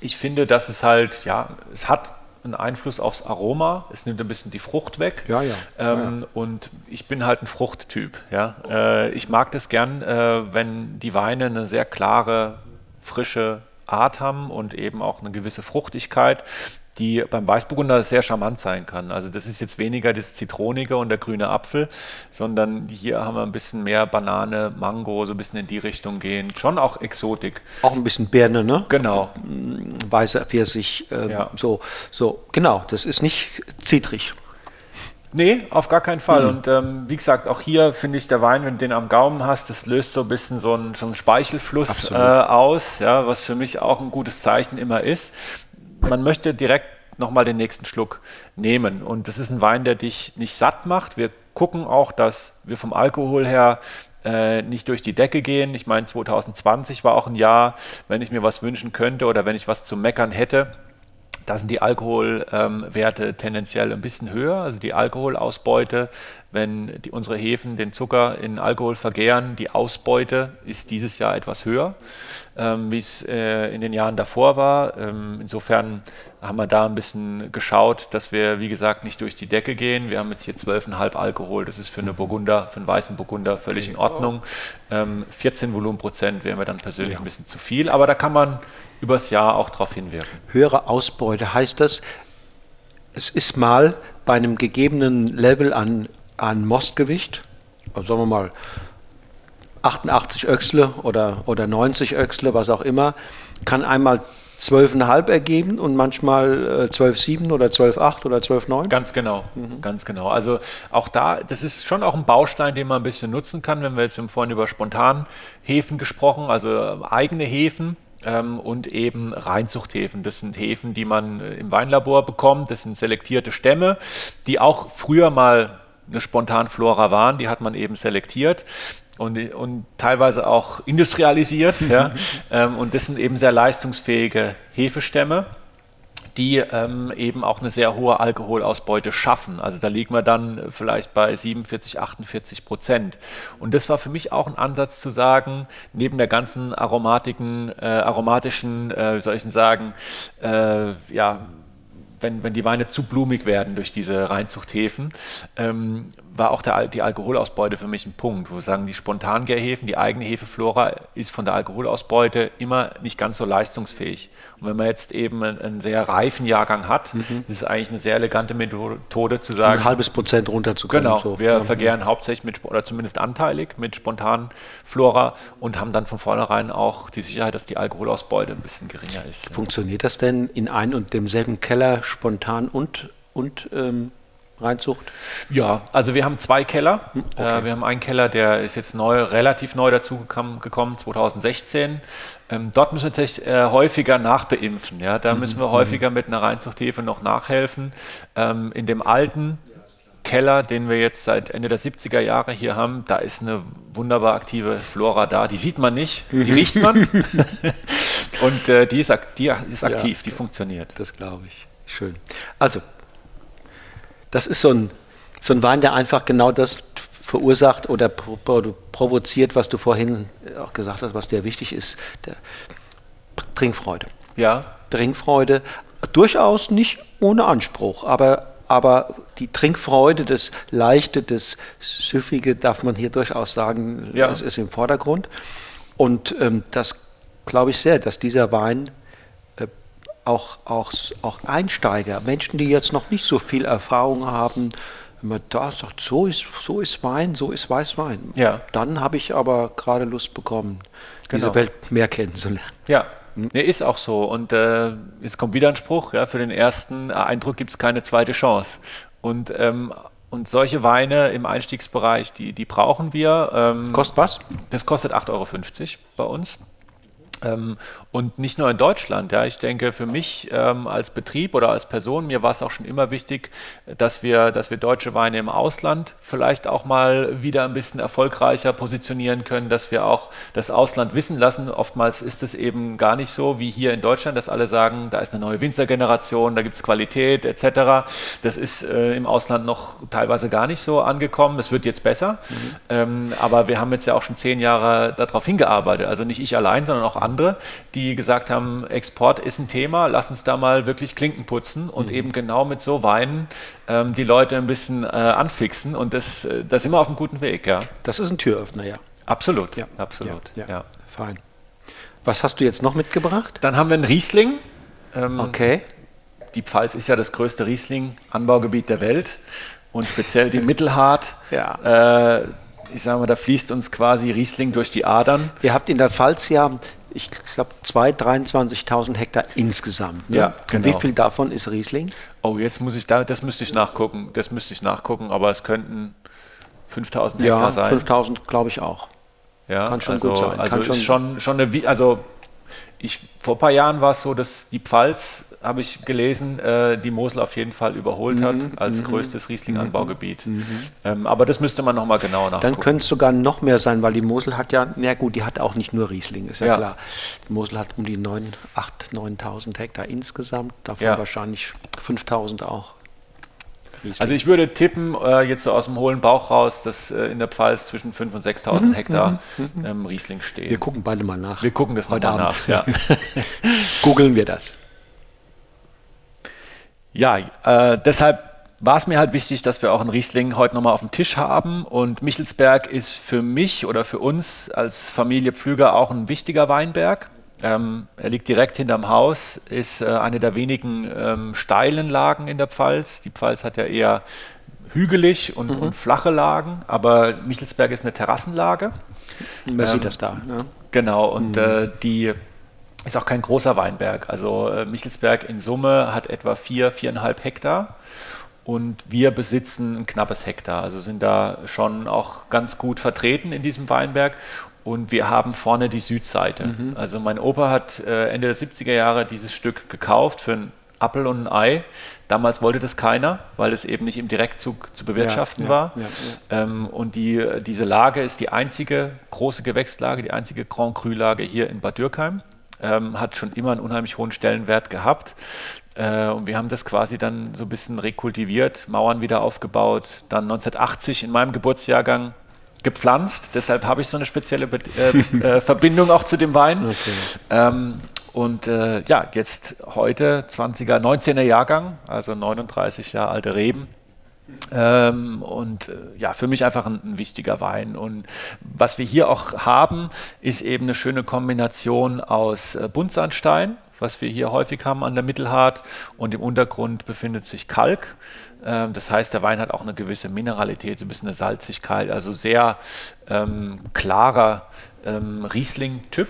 ich finde, dass es halt, ja, es hat einen Einfluss aufs Aroma. Es nimmt ein bisschen die Frucht weg. Ja, ja. Ähm, ja. Und ich bin halt ein Fruchttyp. Ja? Äh, ich mag das gern, äh, wenn die Weine eine sehr klare, frische Art haben und eben auch eine gewisse Fruchtigkeit die beim Weißburgunder sehr charmant sein kann. Also das ist jetzt weniger das Zitronige und der grüne Apfel, sondern hier haben wir ein bisschen mehr Banane, Mango, so ein bisschen in die Richtung gehen. Schon auch Exotik. Auch ein bisschen Birne, ne? Genau. Weißer Pfirsich, äh, ja. so, so, genau, das ist nicht zitrig. Nee, auf gar keinen Fall. Mhm. Und ähm, wie gesagt, auch hier finde ich der Wein, wenn du den am Gaumen hast, das löst so ein bisschen so einen, so einen Speichelfluss äh, aus, ja, was für mich auch ein gutes Zeichen immer ist man möchte direkt nochmal den nächsten Schluck nehmen. Und das ist ein Wein, der dich nicht satt macht. Wir gucken auch, dass wir vom Alkohol her äh, nicht durch die Decke gehen. Ich meine, 2020 war auch ein Jahr, wenn ich mir was wünschen könnte oder wenn ich was zu meckern hätte, da sind die Alkoholwerte ähm, tendenziell ein bisschen höher, also die Alkoholausbeute, wenn die, unsere Hefen den Zucker in Alkohol vergären, die Ausbeute ist dieses Jahr etwas höher, ähm, wie es äh, in den Jahren davor war. Ähm, insofern haben wir da ein bisschen geschaut, dass wir, wie gesagt, nicht durch die Decke gehen. Wir haben jetzt hier 12,5 Alkohol, das ist für eine Burgunder, für einen weißen Burgunder völlig in Ordnung. 14 ähm, Volumenprozent wäre mir dann persönlich ja. ein bisschen zu viel, aber da kann man übers Jahr auch darauf hinwirken. Höhere Ausbeute heißt das, es ist mal bei einem gegebenen Level an, an Mostgewicht, also sagen wir mal 88 Öchsle oder, oder 90 Öchsle, was auch immer, kann einmal 12,5 ergeben und manchmal äh, 12,7 oder 12,8 oder 12,9? Ganz genau, mhm. ganz genau. Also auch da, das ist schon auch ein Baustein, den man ein bisschen nutzen kann, wenn wir jetzt vorhin über Spontanhefen gesprochen, also äh, eigene Hefen ähm, und eben Reinzuchthäfen. Das sind Hefen, die man äh, im Weinlabor bekommt. Das sind selektierte Stämme, die auch früher mal eine Spontanflora waren. Die hat man eben selektiert und, und teilweise auch industrialisiert. ja. Ähm, und das sind eben sehr leistungsfähige Hefestämme die ähm, eben auch eine sehr hohe Alkoholausbeute schaffen. Also da liegen wir dann vielleicht bei 47, 48 Prozent. Und das war für mich auch ein Ansatz zu sagen, neben der ganzen aromatiken, äh, aromatischen, äh, wie soll ich denn sagen, äh, ja, wenn, wenn die Weine zu blumig werden durch diese Reinzuchthäfen, ähm, war auch der, die Alkoholausbeute für mich ein Punkt, wo wir sagen, die Spontangärhefen, die eigene Hefeflora ist von der Alkoholausbeute immer nicht ganz so leistungsfähig. Und wenn man jetzt eben einen, einen sehr reifen Jahrgang hat, mhm. ist es eigentlich eine sehr elegante Methode zu sagen. Ein halbes Prozent runterzukommen. Genau, so. wir ja. vergären hauptsächlich mit, oder zumindest anteilig mit Spontanflora und haben dann von vornherein auch die Sicherheit, dass die Alkoholausbeute ein bisschen geringer ist. Funktioniert das denn in einem und demselben Keller spontan und, und ähm Reinzucht? Ja, also wir haben zwei Keller. Hm, okay. Äh, wir haben einen Keller, der ist jetzt neu, relativ neu dazu gekommen, 2016. Ähm, dort müssen wir tatsächlich äh, häufiger nachbeimpfen. Ja? Da mhm. müssen wir häufiger mit einer Reinzuchthefe noch nachhelfen. Ähm, in dem alten Keller, den wir jetzt seit Ende der 70er Jahre hier haben, da ist eine wunderbar aktive Flora da. Die sieht man nicht, die mhm. riecht man. Und äh, die, ist, die ist aktiv, ja, die funktioniert. Das glaube ich. Schön. Also, das ist so ein, so ein Wein, der einfach genau das verursacht oder provoziert, was du vorhin auch gesagt hast, was dir wichtig ist, der Trinkfreude. Ja. Trinkfreude, durchaus nicht ohne Anspruch, aber, aber die Trinkfreude, das Leichte, das Süffige, darf man hier durchaus sagen, ja. das ist im Vordergrund. Und ähm, das glaube ich sehr, dass dieser Wein auch, auch, auch Einsteiger, Menschen, die jetzt noch nicht so viel Erfahrung haben, wenn man da sagt, so ist, so ist Wein, so ist Weißwein, ja. dann habe ich aber gerade Lust bekommen, genau. diese Welt mehr kennenzulernen. Ja? Nee, ist auch so. Und äh, jetzt kommt wieder ein Spruch, ja, für den ersten Eindruck gibt es keine zweite Chance. Und, ähm, und solche Weine im Einstiegsbereich, die, die brauchen wir. Ähm, kostet was? Das kostet 8,50 Euro bei uns. Ähm, und nicht nur in Deutschland. Ja. Ich denke, für mich ähm, als Betrieb oder als Person, mir war es auch schon immer wichtig, dass wir, dass wir deutsche Weine im Ausland vielleicht auch mal wieder ein bisschen erfolgreicher positionieren können, dass wir auch das Ausland wissen lassen. Oftmals ist es eben gar nicht so wie hier in Deutschland, dass alle sagen, da ist eine neue Winzergeneration, da gibt es Qualität etc. Das ist äh, im Ausland noch teilweise gar nicht so angekommen. Es wird jetzt besser. Mhm. Ähm, aber wir haben jetzt ja auch schon zehn Jahre darauf hingearbeitet. Also nicht ich allein, sondern auch andere, die gesagt haben, Export ist ein Thema, lass uns da mal wirklich Klinken putzen und mhm. eben genau mit so Weinen ähm, die Leute ein bisschen äh, anfixen und das, äh, da sind wir auf einem guten Weg. Ja. Das ist ein Türöffner, ja. Absolut, ja. absolut. Ja, ja. ja. Fein. Was hast du jetzt noch mitgebracht? Dann haben wir einen Riesling. Ähm, okay. Die Pfalz ist ja das größte Riesling-Anbaugebiet der Welt und speziell die Mittelhart. ja. Äh, ich sage mal, da fließt uns quasi Riesling durch die Adern. Ihr habt in der Pfalz ja ich glaube, 2.000, 23.000 Hektar insgesamt. Ne? Ja, genau. wie viel davon ist Riesling? Oh, jetzt muss ich da, das müsste ich nachgucken, das müsste ich nachgucken, aber es könnten 5.000 Hektar ja, sein. 5.000 glaube ich auch. Ja, kann schon also, gut sein. Also kann ist schon, schon eine, also ich, vor ein paar Jahren war es so, dass die Pfalz habe ich gelesen, äh, die Mosel auf jeden Fall überholt mhm, hat als mhm. größtes Riesling-Anbaugebiet. Mhm. Ähm, aber das müsste man nochmal genauer nachgucken. Dann könnte es sogar noch mehr sein, weil die Mosel hat ja, na gut, die hat auch nicht nur Riesling, ist ja, ja. klar. Die Mosel hat um die 9, 8, 9.000 Hektar insgesamt, davon ja. wahrscheinlich 5.000 auch. Also ich würde tippen, äh, jetzt so aus dem hohlen Bauch raus, dass äh, in der Pfalz zwischen 5.000 und 6.000 mhm, Hektar mhm, mhm. ähm, Riesling stehen. Wir gucken beide mal nach. Wir gucken das heute Abend. nach. Ja. Googeln wir das. Ja, äh, deshalb war es mir halt wichtig, dass wir auch einen Riesling heute nochmal auf dem Tisch haben. Und Michelsberg ist für mich oder für uns als Familie Pflüger auch ein wichtiger Weinberg. Ähm, er liegt direkt hinterm Haus, ist äh, eine der wenigen ähm, steilen Lagen in der Pfalz. Die Pfalz hat ja eher hügelig und, mhm. und flache Lagen, aber Michelsberg ist eine Terrassenlage. Man ähm, sieht das da. Ne? Genau, und mhm. äh, die ist auch kein großer Weinberg. Also äh, Michelsberg in Summe hat etwa vier, viereinhalb Hektar und wir besitzen ein knappes Hektar. Also sind da schon auch ganz gut vertreten in diesem Weinberg. Und wir haben vorne die Südseite. Mhm. Also mein Opa hat äh, Ende der 70er Jahre dieses Stück gekauft für ein Appel und ein Ei. Damals wollte das keiner, weil es eben nicht im Direktzug zu bewirtschaften ja, war. Ja, ja, ähm, und die, diese Lage ist die einzige große Gewächslage, die einzige Grand Cru-Lage hier in Bad Dürkheim. Ähm, hat schon immer einen unheimlich hohen Stellenwert gehabt. Äh, und wir haben das quasi dann so ein bisschen rekultiviert, Mauern wieder aufgebaut, dann 1980 in meinem Geburtsjahrgang gepflanzt. Deshalb habe ich so eine spezielle Be äh, äh, Verbindung auch zu dem Wein. Okay. Ähm, und äh, ja, jetzt heute 20er, 19er Jahrgang, also 39 Jahre alte Reben. Ähm, und äh, ja, für mich einfach ein, ein, wichtiger Wein. Und was wir hier auch haben, ist eben eine schöne Kombination aus äh, Buntsandstein, was wir hier häufig haben an der Mittelhart. Und im Untergrund befindet sich Kalk. Ähm, das heißt, der Wein hat auch eine gewisse Mineralität, so ein bisschen eine Salzigkeit, also sehr ähm, klarer ähm, Riesling-Typ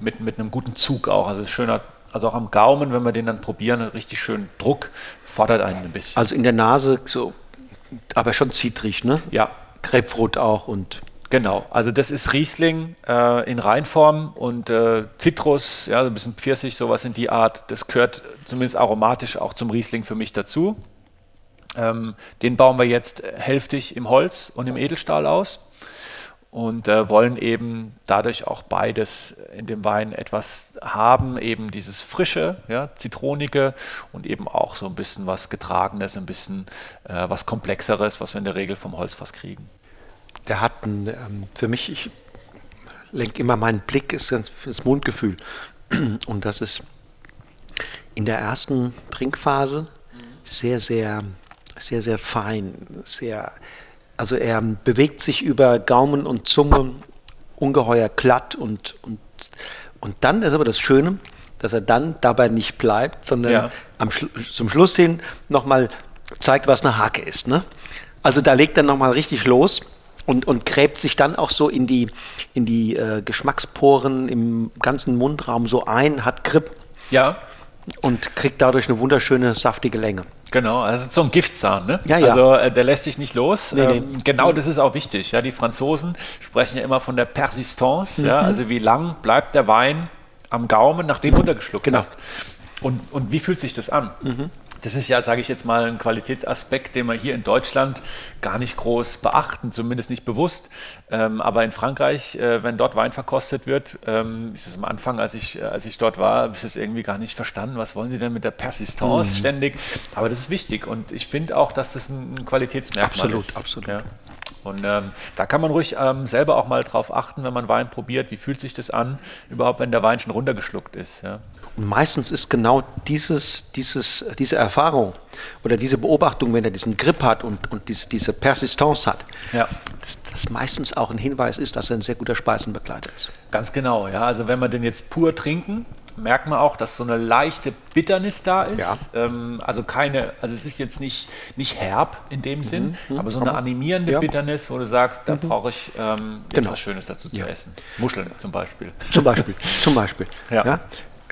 mit, mit einem guten Zug auch. Also schöner, also auch am Gaumen, wenn wir den dann probieren, richtig schön Druck, fordert einen ein bisschen. Also in der Nase so, aber schon zitrig, ne? Ja. Grapefruit auch und Genau, also das ist Riesling äh, in Reinform und äh, Zitrus, ja, so ein bisschen Pfirsich, sowas in die Art. Das gehört zumindest aromatisch auch zum Riesling für mich dazu. Ähm, den bauen wir jetzt hälftig im Holz und im Edelstahl aus und äh, wollen eben dadurch auch beides in dem Wein etwas haben, eben dieses frische, ja, zitronige und eben auch so ein bisschen was getragenes, ein bisschen äh, was komplexeres, was wir in der Regel vom Holzfass kriegen der hat ein, ähm, für mich, ich lenke immer meinen Blick, ist das Mundgefühl. Und das ist in der ersten Trinkphase sehr, sehr, sehr, sehr fein. Sehr, also er bewegt sich über Gaumen und Zunge ungeheuer glatt und, und, und dann ist aber das Schöne, dass er dann dabei nicht bleibt, sondern ja. am, zum Schluss hin nochmal zeigt, was eine Hake ist. Ne? Also da legt er nochmal richtig los und, und gräbt sich dann auch so in die, in die äh, Geschmacksporen im ganzen Mundraum so ein, hat Grip. Ja. Und kriegt dadurch eine wunderschöne, saftige Länge. Genau, also so ein Giftzahn, ne? Ja, ja. Also äh, der lässt sich nicht los. Nee, ähm, nee. Genau das ist auch wichtig. Ja, die Franzosen sprechen ja immer von der Persistance, mhm. ja, also wie lang bleibt der Wein am Gaumen, nachdem du untergeschluckt genau. hast. Und, und wie fühlt sich das an? Mhm. Das ist ja, sage ich jetzt mal, ein Qualitätsaspekt, den wir hier in Deutschland gar nicht groß beachten, zumindest nicht bewusst. Ähm, aber in Frankreich, äh, wenn dort Wein verkostet wird, ähm, ist es am Anfang, als ich, als ich dort war, habe ich das irgendwie gar nicht verstanden. Was wollen Sie denn mit der Persistance mhm. ständig? Aber das ist wichtig und ich finde auch, dass das ein Qualitätsmerkmal absolut, ist. Absolut, absolut. Ja. Und ähm, da kann man ruhig ähm, selber auch mal drauf achten, wenn man Wein probiert, wie fühlt sich das an, überhaupt wenn der Wein schon runtergeschluckt ist. Ja. Und meistens ist genau dieses, dieses, diese Erfahrung oder diese Beobachtung, wenn er diesen Grip hat und, und diese, diese Persistence hat, ja. dass das meistens auch ein Hinweis ist, dass er ein sehr guter Speisenbegleiter ist. Ganz genau, ja. Also wenn wir den jetzt pur trinken, merkt man auch, dass so eine leichte Bitternis da ist. Ja. Ähm, also keine, also es ist jetzt nicht, nicht herb in dem Sinn, mhm, aber so eine animierende ja. Bitternis, wo du sagst, da mhm. brauche ich ähm, genau. was Schönes dazu zu ja. essen. Muscheln zum Beispiel. Zum Beispiel, zum Beispiel. Ja.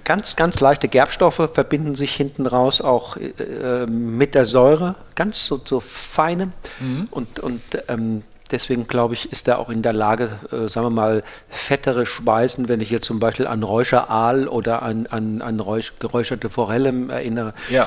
Ganz, ganz leichte Gerbstoffe verbinden sich hinten raus auch äh, mit der Säure, ganz so, so feine. Mhm. Und, und ähm, Deswegen glaube ich, ist er auch in der Lage, äh, sagen wir mal, fettere Speisen, wenn ich jetzt zum Beispiel an Räucheraal oder an, an, an Räuch, geräucherte Forellen erinnere, ja.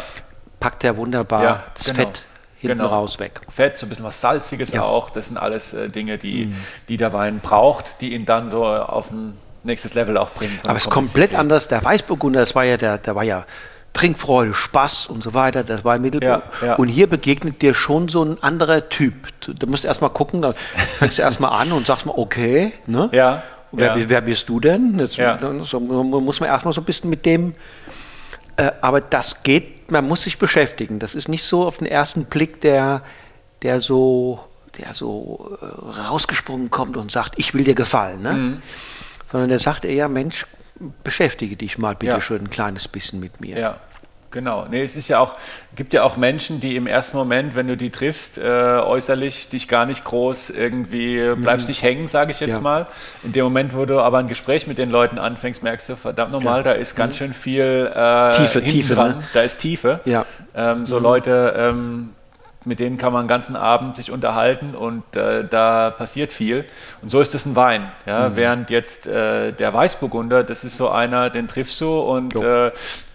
packt er wunderbar ja, das genau. Fett hinten genau. raus weg. Fett, so ein bisschen was Salziges ja. auch, das sind alles äh, Dinge, die, mhm. die der Wein braucht, die ihn dann so auf ein nächstes Level auch bringen. Aber es ist komplett anders. Der Weißburgunder, das war ja der, der war ja Trinkfreude, Spaß und so weiter, das war im Mittelpunkt. Ja, ja. Und hier begegnet dir schon so ein anderer Typ. Du, du musst erstmal gucken, da fängst du erstmal an und sagst mal, okay, ne? Ja. Wer, ja. wer bist du denn? Jetzt, ja. so, muss man erstmal so ein bisschen mit dem, äh, aber das geht, man muss sich beschäftigen. Das ist nicht so auf den ersten Blick, der, der so, der so äh, rausgesprungen kommt und sagt, ich will dir gefallen, ne? Mhm. Sondern der sagt eher, Mensch, beschäftige dich mal bitte ja. schon ein kleines bisschen mit mir. Ja. Genau. Nee, es ist ja auch, gibt ja auch Menschen, die im ersten Moment, wenn du die triffst, äh, äußerlich dich gar nicht groß irgendwie, bleibst mhm. nicht hängen, sage ich jetzt ja. mal. In dem Moment, wo du aber ein Gespräch mit den Leuten anfängst, merkst du, verdammt nochmal, ja. da ist ganz mhm. schön viel äh, Tiefe, Tiefe dran. Ne? Da ist Tiefe. Ja. Ähm, so mhm. Leute, ähm, mit denen kann man den ganzen Abend sich unterhalten und äh, da passiert viel. Und so ist es ein Wein. Ja? Mhm. Während jetzt äh, der Weißburgunder, das ist so einer, den triffst du und äh,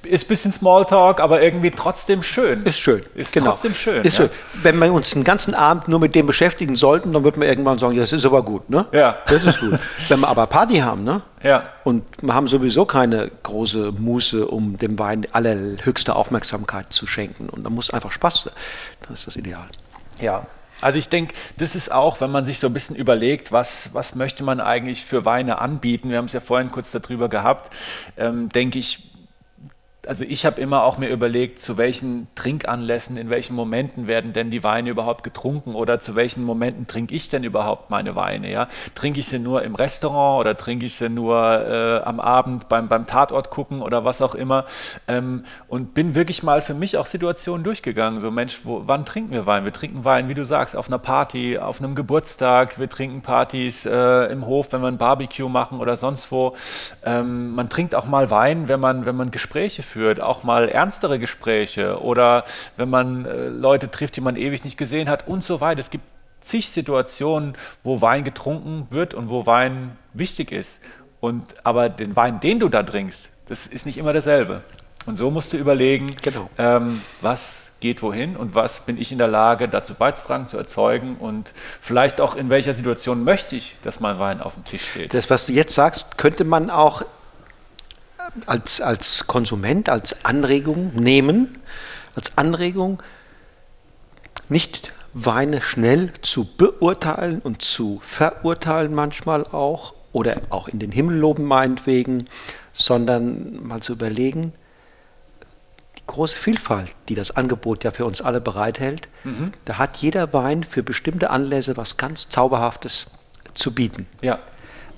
ist ein bisschen Smalltalk, aber irgendwie trotzdem schön. Ist schön. Ist genau. trotzdem schön. Ist ja. schön. Wenn wir uns den ganzen Abend nur mit dem beschäftigen sollten, dann wird man irgendwann sagen, ja, das ist aber gut, ne? Ja. Das ist gut. Wenn wir aber Party haben, ne? Ja. Und wir haben sowieso keine große Muße, um dem Wein allerhöchste Aufmerksamkeit zu schenken. Und da muss einfach Spaß sein. Das ist das Ideal. Ja, also ich denke, das ist auch, wenn man sich so ein bisschen überlegt, was, was möchte man eigentlich für Weine anbieten, wir haben es ja vorhin kurz darüber gehabt, ähm, denke ich, also ich habe immer auch mir überlegt, zu welchen Trinkanlässen, in welchen Momenten werden denn die Weine überhaupt getrunken oder zu welchen Momenten trinke ich denn überhaupt meine Weine? Ja? Trinke ich sie nur im Restaurant oder trinke ich sie nur äh, am Abend beim, beim Tatort gucken oder was auch immer? Ähm, und bin wirklich mal für mich auch Situationen durchgegangen. So, Mensch, wo, wann trinken wir Wein? Wir trinken Wein, wie du sagst, auf einer Party, auf einem Geburtstag, wir trinken Partys äh, im Hof, wenn wir ein Barbecue machen oder sonst wo. Ähm, man trinkt auch mal Wein, wenn man, wenn man Gespräche führt führt, auch mal ernstere Gespräche oder wenn man äh, Leute trifft, die man ewig nicht gesehen hat und so weiter. Es gibt zig Situationen, wo Wein getrunken wird und wo Wein wichtig ist. Und aber den Wein, den du da trinkst, das ist nicht immer derselbe. Und so musst du überlegen, genau. ähm, was geht wohin und was bin ich in der Lage, dazu beizutragen, zu erzeugen und vielleicht auch in welcher Situation möchte ich, dass mein Wein auf dem Tisch steht. Das, was du jetzt sagst, könnte man auch als, als Konsument, als Anregung nehmen, als Anregung, nicht Weine schnell zu beurteilen und zu verurteilen manchmal auch oder auch in den Himmel loben meinetwegen, sondern mal zu überlegen, die große Vielfalt, die das Angebot ja für uns alle bereithält, mhm. da hat jeder Wein für bestimmte Anlässe was ganz Zauberhaftes zu bieten. Ja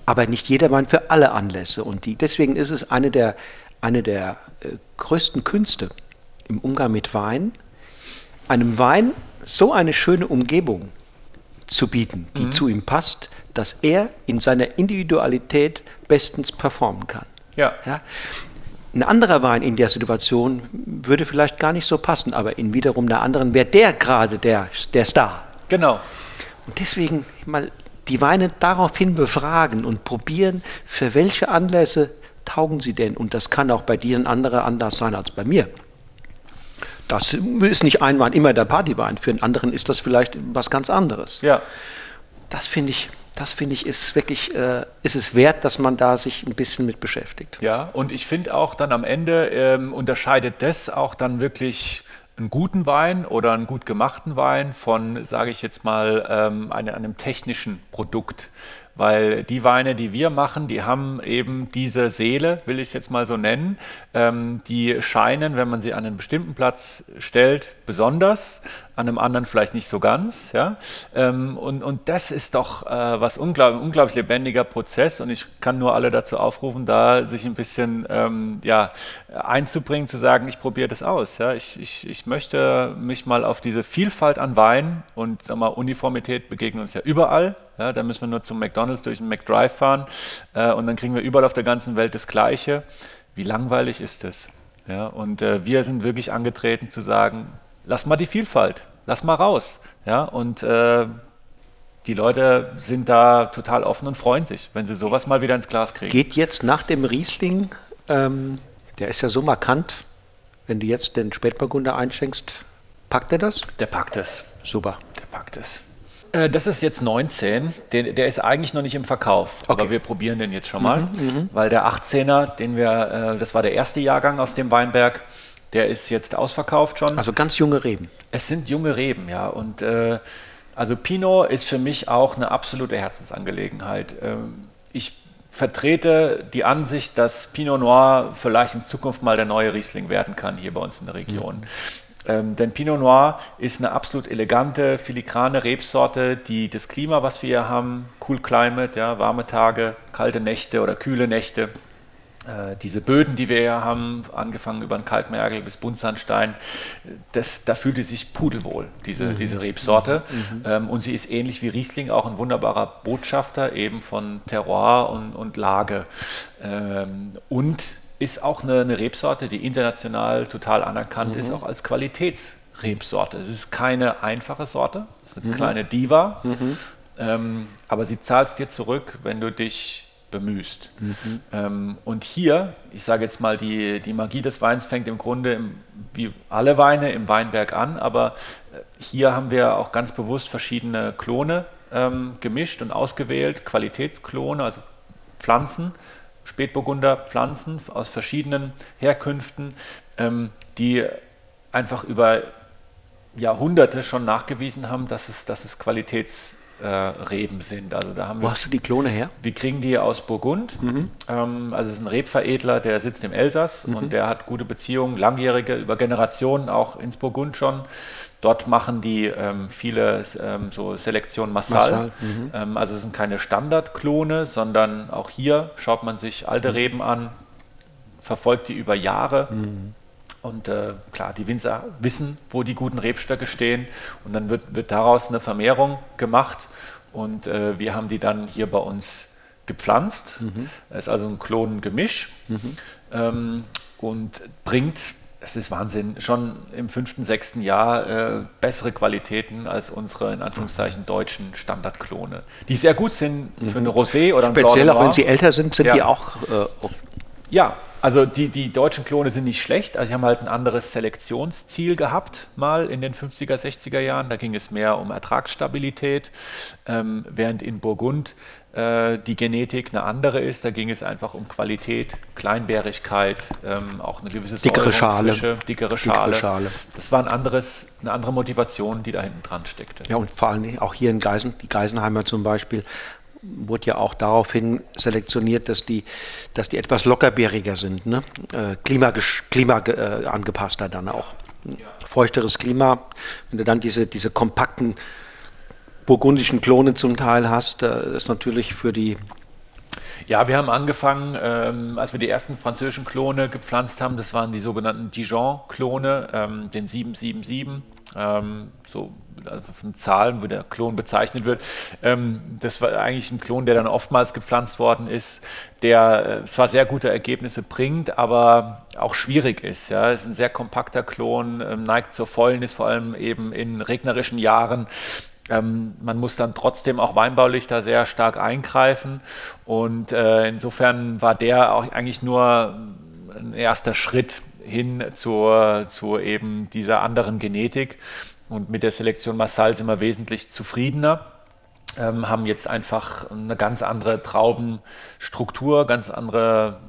aber nicht jeder Wein für alle Anlässe. Und die, deswegen ist es eine der, eine der äh, größten Künste im Umgang mit Wein, einem Wein so eine schöne Umgebung zu bieten, die mhm. zu ihm passt, dass er in seiner Individualität bestens performen kann. Ja. ja. Ein anderer Wein in der Situation würde vielleicht gar nicht so passen, aber in wiederum der anderen wäre der gerade der, der Star. Genau. Und deswegen mal die Weine daraufhin befragen und probieren, für welche Anlässe taugen sie denn. Und das kann auch bei dir ein anderer Anlass sein als bei mir. Das ist nicht ein Wein immer der Partywein, für einen anderen ist das vielleicht was ganz anderes. Ja. Das finde ich, das finde ich ist wirklich, äh, ist es wert, dass man da sich ein bisschen mit beschäftigt. Ja, und ich finde auch dann am Ende ähm, unterscheidet das auch dann wirklich einen guten Wein oder einen gut gemachten Wein von, sage ich jetzt mal, ähm, einem, einem technischen Produkt. Weil die Weine, die wir machen, die haben eben diese Seele, will ich es jetzt mal so nennen. Ähm, die scheinen, wenn man sie an einen bestimmten Platz stellt, besonders an einem anderen vielleicht nicht so ganz. Ja? Ähm, und, und das ist doch äh, was unglaublich, unglaublich lebendiger Prozess und ich kann nur alle dazu aufrufen, da sich ein bisschen ähm, ja, einzubringen, zu sagen, ich probiere das aus. Ja? Ich, ich, ich möchte mich mal auf diese Vielfalt an Wein und sag mal, Uniformität begegnen uns ja überall. Ja? Da müssen wir nur zum McDonalds durch den McDrive fahren äh, und dann kriegen wir überall auf der ganzen Welt das Gleiche. Wie langweilig ist das? Ja, und äh, wir sind wirklich angetreten zu sagen, lass mal die Vielfalt, lass mal raus. Ja, und äh, die Leute sind da total offen und freuen sich, wenn sie sowas mal wieder ins Glas kriegen. Geht jetzt nach dem Riesling, ähm, der ist ja so markant, wenn du jetzt den Spätburgunder einschenkst, packt er das? Der packt es. Super. Der packt es. Äh, das ist jetzt 19. Der, der, ist eigentlich noch nicht im Verkauf, okay. aber wir probieren den jetzt schon mal, mhm, mhm. weil der 18er, den wir, äh, das war der erste Jahrgang aus dem Weinberg, der ist jetzt ausverkauft schon. Also ganz junge Reben. Es sind junge Reben, ja. Und äh, also Pinot ist für mich auch eine absolute Herzensangelegenheit. Ähm, ich vertrete die Ansicht, dass Pinot Noir vielleicht in Zukunft mal der neue Riesling werden kann hier bei uns in der Region. Mhm. Ähm, denn Pinot Noir ist eine absolut elegante, filigrane Rebsorte, die das Klima, was wir hier haben, Cool Climate, ja, warme Tage, kalte Nächte oder kühle Nächte, diese Böden, die wir hier haben, angefangen über den Kalkmergel bis Buntsandstein, das, da fühlt es sich pudelwohl, diese, mhm. diese Rebsorte. Mhm. Ähm, und sie ist ähnlich wie Riesling auch ein wunderbarer Botschafter eben von Terroir und, und Lage. Ähm, und ist auch eine, eine, Rebsorte, die international total anerkannt mhm. ist, auch als Qualitätsrebsorte. Es ist keine einfache Sorte, es ist eine mhm. kleine Diva, mhm. ähm, aber sie zahlt es dir zurück, wenn du dich bemühst. Mhm. Ähm, und hier, ich sage jetzt mal, die, die Magie des Weins fängt im Grunde im, wie alle Weine im Weinberg an, aber äh, hier haben wir auch ganz bewusst verschiedene Klone ähm, gemischt und ausgewählt, Qualitätsklone, also Pflanzen, Spätburgunder Pflanzen aus verschiedenen Herkünften, ähm, die einfach über Jahrhunderte schon nachgewiesen haben, dass es, dass es Qualitäts äh, Reben sind. Also da haben Wo wir, hast du die Klone her? Wir kriegen die aus Burgund. Mhm. Ähm, also es ist ein Rebveredler, der sitzt im Elsass mhm. und der hat gute Beziehungen, langjährige, über Generationen auch ins Burgund schon. Dort machen die ähm, viele ähm, so Selektion Massal. Massal mhm. ähm, also es sind keine Standardklone, sondern auch hier schaut man sich alte mhm. Reben an, verfolgt die über Jahre. Mhm. Und äh, klar, die Winzer wissen, wo die guten Rebstöcke stehen und dann wird, wird daraus eine Vermehrung gemacht und äh, wir haben die dann hier bei uns gepflanzt. Mhm. Das ist also ein Klonengemisch mhm. ähm, und bringt, es ist Wahnsinn, schon im fünften, sechsten Jahr äh, bessere Qualitäten als unsere in Anführungszeichen deutschen Standardklone, die sehr gut sind für mhm. eine Rosé oder ein Speziell auch wenn sie älter sind, sind ja. die auch äh, ja, also die, die deutschen Klone sind nicht schlecht. Also sie haben halt ein anderes Selektionsziel gehabt, mal in den 50er, 60er Jahren. Da ging es mehr um Ertragsstabilität, ähm, während in Burgund äh, die Genetik eine andere ist. Da ging es einfach um Qualität, Kleinbärigkeit, ähm, auch eine gewisse dickere Schale. Frische, dickere Schale. Dickere Schale. Das war ein anderes, eine andere Motivation, die da hinten dran steckte. Ja, und vor allem auch hier in Geisen, die Geisenheimer zum Beispiel, wurde ja auch daraufhin selektioniert, dass die, dass die etwas lockerbäriger sind, ne? äh, Klima, Klima äh, angepasster dann auch. Ja. Feuchteres Klima, wenn du dann diese, diese kompakten burgundischen Klone zum Teil hast, äh, ist natürlich für die ja, wir haben angefangen, ähm, als wir die ersten französischen Klone gepflanzt haben, das waren die sogenannten Dijon-Klone, ähm, den 777, ähm, so also von Zahlen, wo der Klon bezeichnet wird. Ähm, das war eigentlich ein Klon, der dann oftmals gepflanzt worden ist, der äh, zwar sehr gute Ergebnisse bringt, aber auch schwierig ist. Ja. Ist ein sehr kompakter Klon, ähm, neigt zur Fäulnis, vor allem eben in regnerischen Jahren. Ähm, man muss dann trotzdem auch weinbaulich da sehr stark eingreifen und äh, insofern war der auch eigentlich nur ein erster Schritt hin zur, zur eben dieser anderen Genetik. Und mit der Selektion Massal sind wir wesentlich zufriedener. Ähm, haben jetzt einfach eine ganz andere Traubenstruktur, ganz andere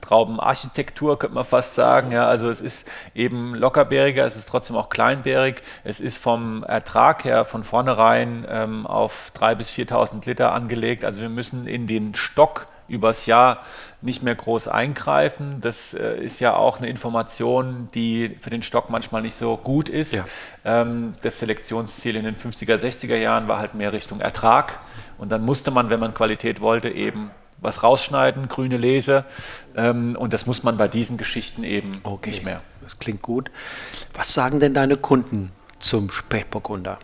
Traubenarchitektur, könnte man fast sagen. Ja, also es ist eben lockerbäriger, es ist trotzdem auch kleinbärig. Es ist vom Ertrag her von vornherein ähm, auf 3.000 bis 4.000 Liter angelegt. Also wir müssen in den Stock übers Jahr nicht mehr groß eingreifen. Das äh, ist ja auch eine Information, die für den Stock manchmal nicht so gut ist. Ja. Ähm, das Selektionsziel in den 50er, 60er Jahren war halt mehr Richtung Ertrag. Und dann musste man, wenn man Qualität wollte, eben was rausschneiden, grüne Lese. Ähm, und das muss man bei diesen Geschichten eben okay. nicht mehr. Das klingt gut. Was sagen denn deine Kunden zum Spätburgunder?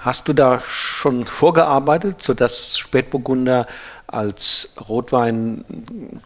Hast du da schon vorgearbeitet, sodass Spätburgunder als Rotwein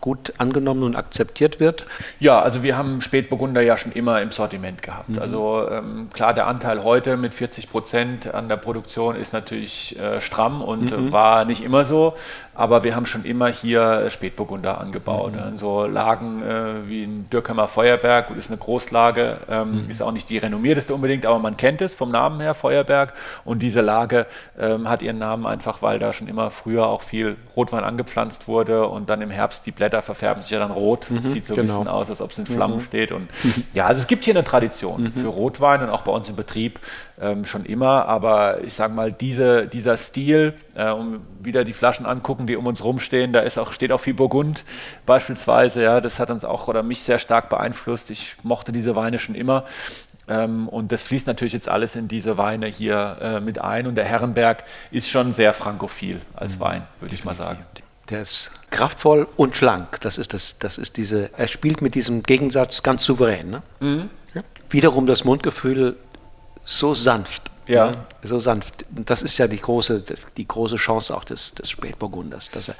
gut angenommen und akzeptiert wird? Ja, also wir haben Spätburgunder ja schon immer im Sortiment gehabt. Mhm. Also ähm, klar, der Anteil heute mit 40 Prozent an der Produktion ist natürlich äh, stramm und mhm. war nicht immer so, aber wir haben schon immer hier Spätburgunder angebaut. Mhm. Also Lagen äh, wie ein Dürkheimer Feuerberg, gut, ist eine Großlage, ähm, mhm. ist auch nicht die renommierteste unbedingt, aber man kennt es vom Namen her, Feuerberg. Und diese Lage ähm, hat ihren Namen einfach, weil da schon immer früher auch viel Rotwein Rotwein angepflanzt wurde und dann im Herbst die Blätter verfärben sich ja dann rot. Mhm, Sieht so genau. ein bisschen aus, als ob es in Flammen mhm. steht. Und ja, also es gibt hier eine Tradition mhm. für Rotwein und auch bei uns im Betrieb ähm, schon immer. Aber ich sage mal, diese, dieser Stil, äh, um wieder die Flaschen angucken, die um uns rumstehen, da ist auch, steht auch viel Burgund beispielsweise. Ja, das hat uns auch oder mich sehr stark beeinflusst. Ich mochte diese Weine schon immer. Ähm, und das fließt natürlich jetzt alles in diese Weine hier äh, mit ein. Und der Herrenberg ist schon sehr frankophil als mhm. Wein, würde ich mal sagen. Der ist kraftvoll und schlank. Das ist, das, das ist diese, er spielt mit diesem Gegensatz ganz souverän. Ne? Mhm. Ja. Wiederum das Mundgefühl so sanft. Ja. Ne? So sanft. Das ist ja die große, die große Chance auch des, des Spätburgunders, dass er,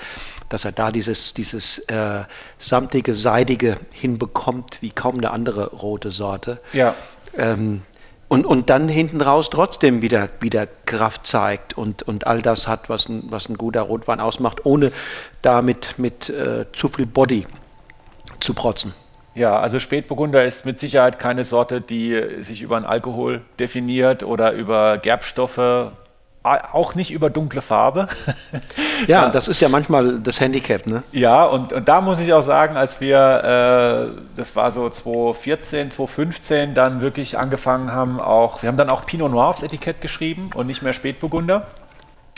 dass er da dieses, dieses äh, samtige, seidige hinbekommt, wie kaum eine andere rote Sorte. Ja. Ähm, und, und dann hinten raus trotzdem wieder, wieder Kraft zeigt und, und all das hat, was ein, was ein guter Rotwein ausmacht, ohne damit mit äh, zu viel Body zu protzen. Ja, also Spätburgunder ist mit Sicherheit keine Sorte, die sich über einen Alkohol definiert oder über Gerbstoffe auch nicht über dunkle Farbe. ja, das ist ja manchmal das Handicap, ne? Ja, und, und da muss ich auch sagen, als wir, äh, das war so 2014, 2015, dann wirklich angefangen haben, auch, wir haben dann auch Pinot Noir aufs Etikett geschrieben und nicht mehr Spätburgunder.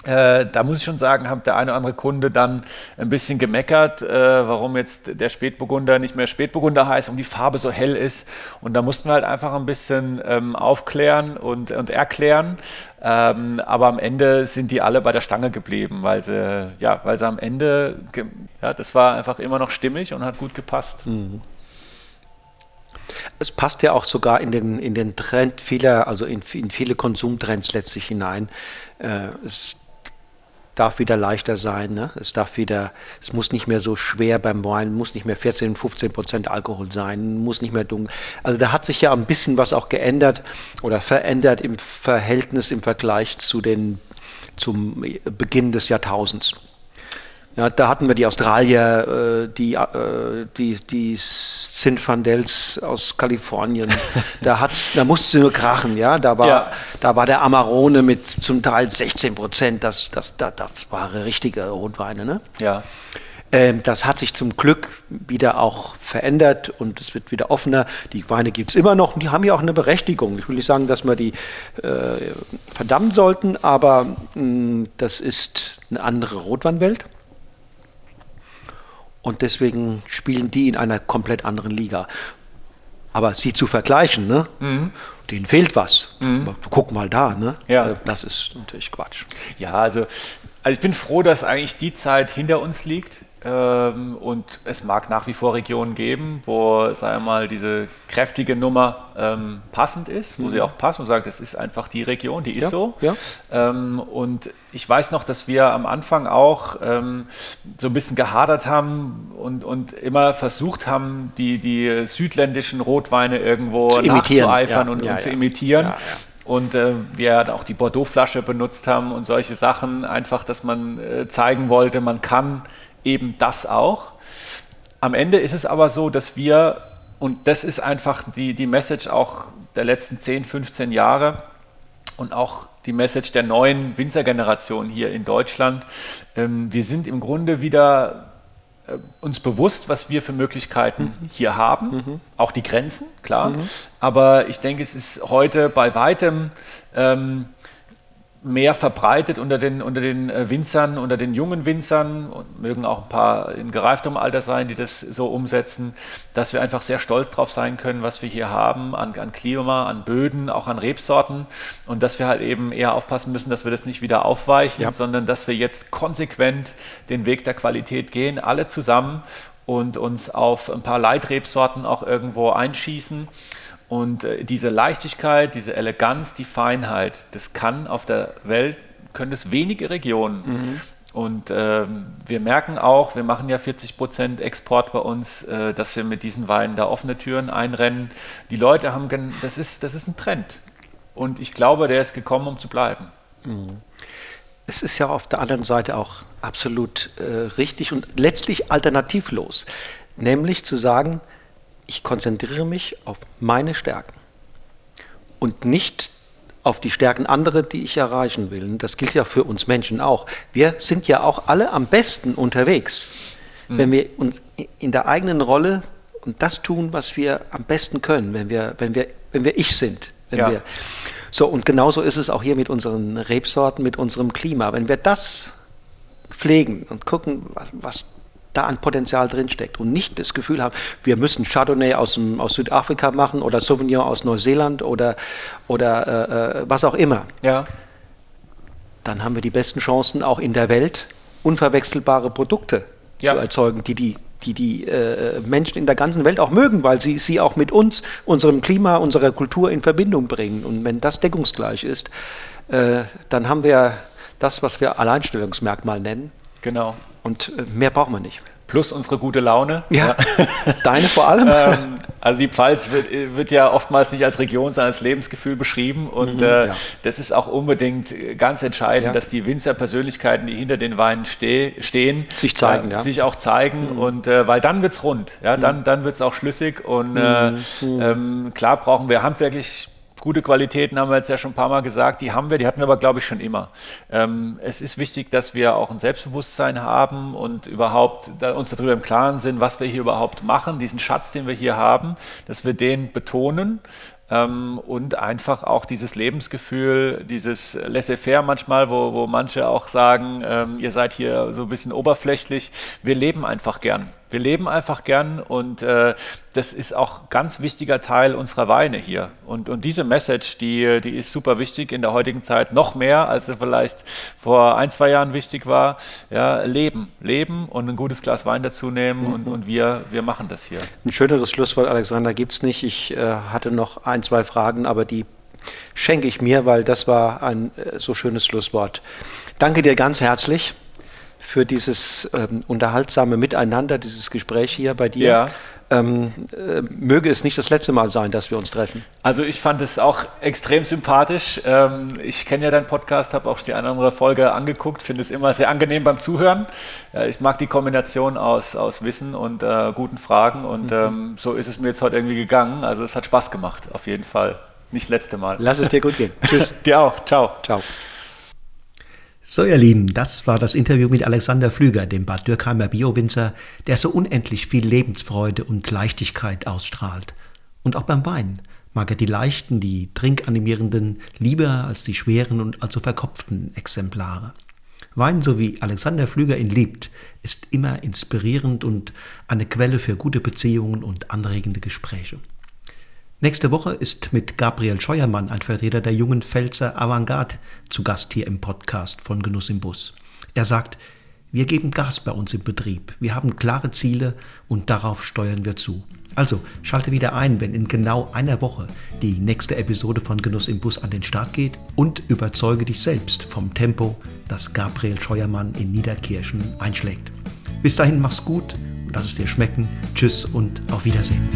Äh, da muss ich schon sagen, hat der eine oder andere Kunde dann ein bisschen gemeckert, äh, warum jetzt der Spätburgunder nicht mehr Spätburgunder heißt, warum die Farbe so hell ist. Und da mussten wir halt einfach ein bisschen ähm, aufklären und, und erklären. Ähm, aber am Ende sind die alle bei der Stange geblieben, weil sie, ja, weil sie am Ende, ja, das war einfach immer noch stimmig und hat gut gepasst. Mhm. Es passt ja auch sogar in den, in den Trend vieler, also in, in viele Konsumtrends letztlich hinein. Äh, es darf wieder leichter sein. Ne? Es darf wieder, es muss nicht mehr so schwer beim Wein, muss nicht mehr 14, 15 Prozent Alkohol sein, muss nicht mehr dunkel. Also da hat sich ja ein bisschen was auch geändert oder verändert im Verhältnis im Vergleich zu den, zum Beginn des Jahrtausends. Ja, da hatten wir die Australier, äh, die, äh, die, die Zinfandels aus Kalifornien. da, hat's, da musste nur krachen, ja. Da war, ja. da war der Amarone mit zum Teil 16 Prozent. Das, das, das, das waren richtige Rotweine, ne? Ja. Ähm, das hat sich zum Glück wieder auch verändert und es wird wieder offener. Die Weine gibt es immer noch und die haben ja auch eine Berechtigung. Ich will nicht sagen, dass wir die äh, verdammen sollten, aber mh, mm, das ist eine andere Rotweinwelt. Und deswegen spielen die in einer komplett anderen Liga. Aber sie zu vergleichen, ne? Mhm. denen fehlt was. Mhm. Guck mal da, ne? Ja. Äh, das ist natürlich Quatsch. Ja, also, also ich bin froh, dass eigentlich die Zeit hinter uns liegt. Ähm, und es mag nach wie vor Regionen geben, wo, sagen wir mal, diese kräftige Nummer ähm, passend ist, wo mhm. sie auch passt und sagt, das ist einfach die Region, die ist ja, so. Ja. Ähm, und ich weiß noch, dass wir am Anfang auch ähm, so ein bisschen gehadert haben und, und immer versucht haben, die, die südländischen Rotweine irgendwo zu nachzueifern ja, und, und zu imitieren. Und äh, wir auch die Bordeaux-Flasche benutzt haben und solche Sachen, einfach, dass man äh, zeigen wollte, man kann eben das auch. Am Ende ist es aber so, dass wir, und das ist einfach die, die Message auch der letzten 10, 15 Jahre und auch die Message der neuen Winzergeneration hier in Deutschland, ähm, wir sind im Grunde wieder äh, uns bewusst, was wir für Möglichkeiten mhm. hier haben, mhm. auch die Grenzen, klar. Mhm. Aber ich denke, es ist heute bei weitem ähm, mehr verbreitet unter den, unter den äh, Winzern, unter den jungen Winzern. Und mögen auch ein paar in gereiftem Alter sein, die das so umsetzen, dass wir einfach sehr stolz drauf sein können, was wir hier haben an, an Klima, an Böden, auch an Rebsorten. Und dass wir halt eben eher aufpassen müssen, dass wir das nicht wieder aufweichen, ja. sondern dass wir jetzt konsequent den Weg der Qualität gehen, alle zusammen und uns auf ein paar Leitrebsorten auch irgendwo einschießen und äh, diese Leichtigkeit, diese Eleganz, die Feinheit, das kann auf der Welt, können es wenige Regionen. Mhm. Und äh, wir merken auch, wir machen ja 40 Prozent Export bei uns, äh, dass wir mit diesen Weinen da offene Türen einrennen. Die Leute haben, das ist, das ist ein Trend. Und ich glaube, der ist gekommen, um zu bleiben. Mhm. Es ist ja auf der anderen Seite auch absolut äh, richtig und letztlich alternativlos. Nämlich zu sagen, ich konzentriere mich auf meine Stärken und nicht auf die Stärken anderer, die ich erreichen will. Und das gilt ja für uns Menschen auch. Wir sind ja auch alle am besten unterwegs, mhm. wenn wir uns in der eigenen Rolle und das tun, was wir am besten können, wenn wir, wenn wir, wenn wir ich sind. Ja. Wir, so, und genauso ist es auch hier mit unseren Rebsorten, mit unserem Klima. Wenn wir das pflegen und gucken, was, was da an Potenzial drinsteckt und nicht das Gefühl haben, wir müssen Chardonnay aus, dem, aus Südafrika machen oder Sauvignon aus Neuseeland oder, oder äh, äh, was auch immer. Ja. Dann haben wir die besten Chancen auch in der Welt, unverwechselbare Produkte ja. zu erzeugen, die die die die äh, Menschen in der ganzen Welt auch mögen, weil sie sie auch mit uns, unserem Klima, unserer Kultur in Verbindung bringen. Und wenn das deckungsgleich ist, äh, dann haben wir das, was wir Alleinstellungsmerkmal nennen. Genau. Und äh, mehr brauchen wir nicht plus unsere gute Laune. Ja, deine vor allem. ähm, also die Pfalz wird, wird, ja oftmals nicht als Region, sondern als Lebensgefühl beschrieben und mhm, äh, ja. das ist auch unbedingt ganz entscheidend, ja. dass die Winzerpersönlichkeiten, die hinter den Weinen steh, stehen, sich zeigen, äh, sich auch zeigen mhm. und äh, weil dann wird es rund, ja, dann, mhm. dann wird es auch schlüssig und äh, mhm. Mhm. ähm, klar brauchen wir handwerklich Gute Qualitäten haben wir jetzt ja schon ein paar Mal gesagt, die haben wir, die hatten wir aber, glaube ich, schon immer. Ähm, es ist wichtig, dass wir auch ein Selbstbewusstsein haben und überhaupt da uns darüber im Klaren sind, was wir hier überhaupt machen, diesen Schatz, den wir hier haben, dass wir den betonen ähm, und einfach auch dieses Lebensgefühl, dieses Laissez-faire manchmal, wo, wo manche auch sagen, ähm, ihr seid hier so ein bisschen oberflächlich. Wir leben einfach gern. Wir leben einfach gern und äh, das ist auch ganz wichtiger Teil unserer Weine hier. Und, und diese Message, die, die ist super wichtig in der heutigen Zeit, noch mehr, als sie vielleicht vor ein, zwei Jahren wichtig war. Ja, leben, leben und ein gutes Glas Wein dazu nehmen mhm. und, und wir, wir machen das hier. Ein schöneres Schlusswort, Alexander, gibt es nicht. Ich äh, hatte noch ein, zwei Fragen, aber die schenke ich mir, weil das war ein äh, so schönes Schlusswort. Danke dir ganz herzlich für dieses ähm, unterhaltsame Miteinander, dieses Gespräch hier bei dir. Ja. Ähm, äh, möge es nicht das letzte Mal sein, dass wir uns treffen. Also ich fand es auch extrem sympathisch. Ähm, ich kenne ja deinen Podcast, habe auch die eine oder andere Folge angeguckt, finde es immer sehr angenehm beim Zuhören. Äh, ich mag die Kombination aus, aus Wissen und äh, guten Fragen und mhm. ähm, so ist es mir jetzt heute irgendwie gegangen. Also es hat Spaß gemacht, auf jeden Fall. Nicht das letzte Mal. Lass es dir gut gehen. Tschüss. dir auch. Ciao. Ciao. So, ihr Lieben, das war das Interview mit Alexander Flüger, dem Bad Dürkheimer Biowinzer, der so unendlich viel Lebensfreude und Leichtigkeit ausstrahlt. Und auch beim Wein mag er die leichten, die trinkanimierenden lieber als die schweren und also verkopften Exemplare. Wein, so wie Alexander Flüger ihn liebt, ist immer inspirierend und eine Quelle für gute Beziehungen und anregende Gespräche. Nächste Woche ist mit Gabriel Scheuermann, ein Vertreter der jungen Pfälzer Avantgarde, zu Gast hier im Podcast von Genuss im Bus. Er sagt, wir geben Gas bei uns im Betrieb. Wir haben klare Ziele und darauf steuern wir zu. Also schalte wieder ein, wenn in genau einer Woche die nächste Episode von Genuss im Bus an den Start geht und überzeuge dich selbst vom Tempo, das Gabriel Scheuermann in Niederkirchen einschlägt. Bis dahin mach's gut, lass es dir schmecken. Tschüss und auf Wiedersehen.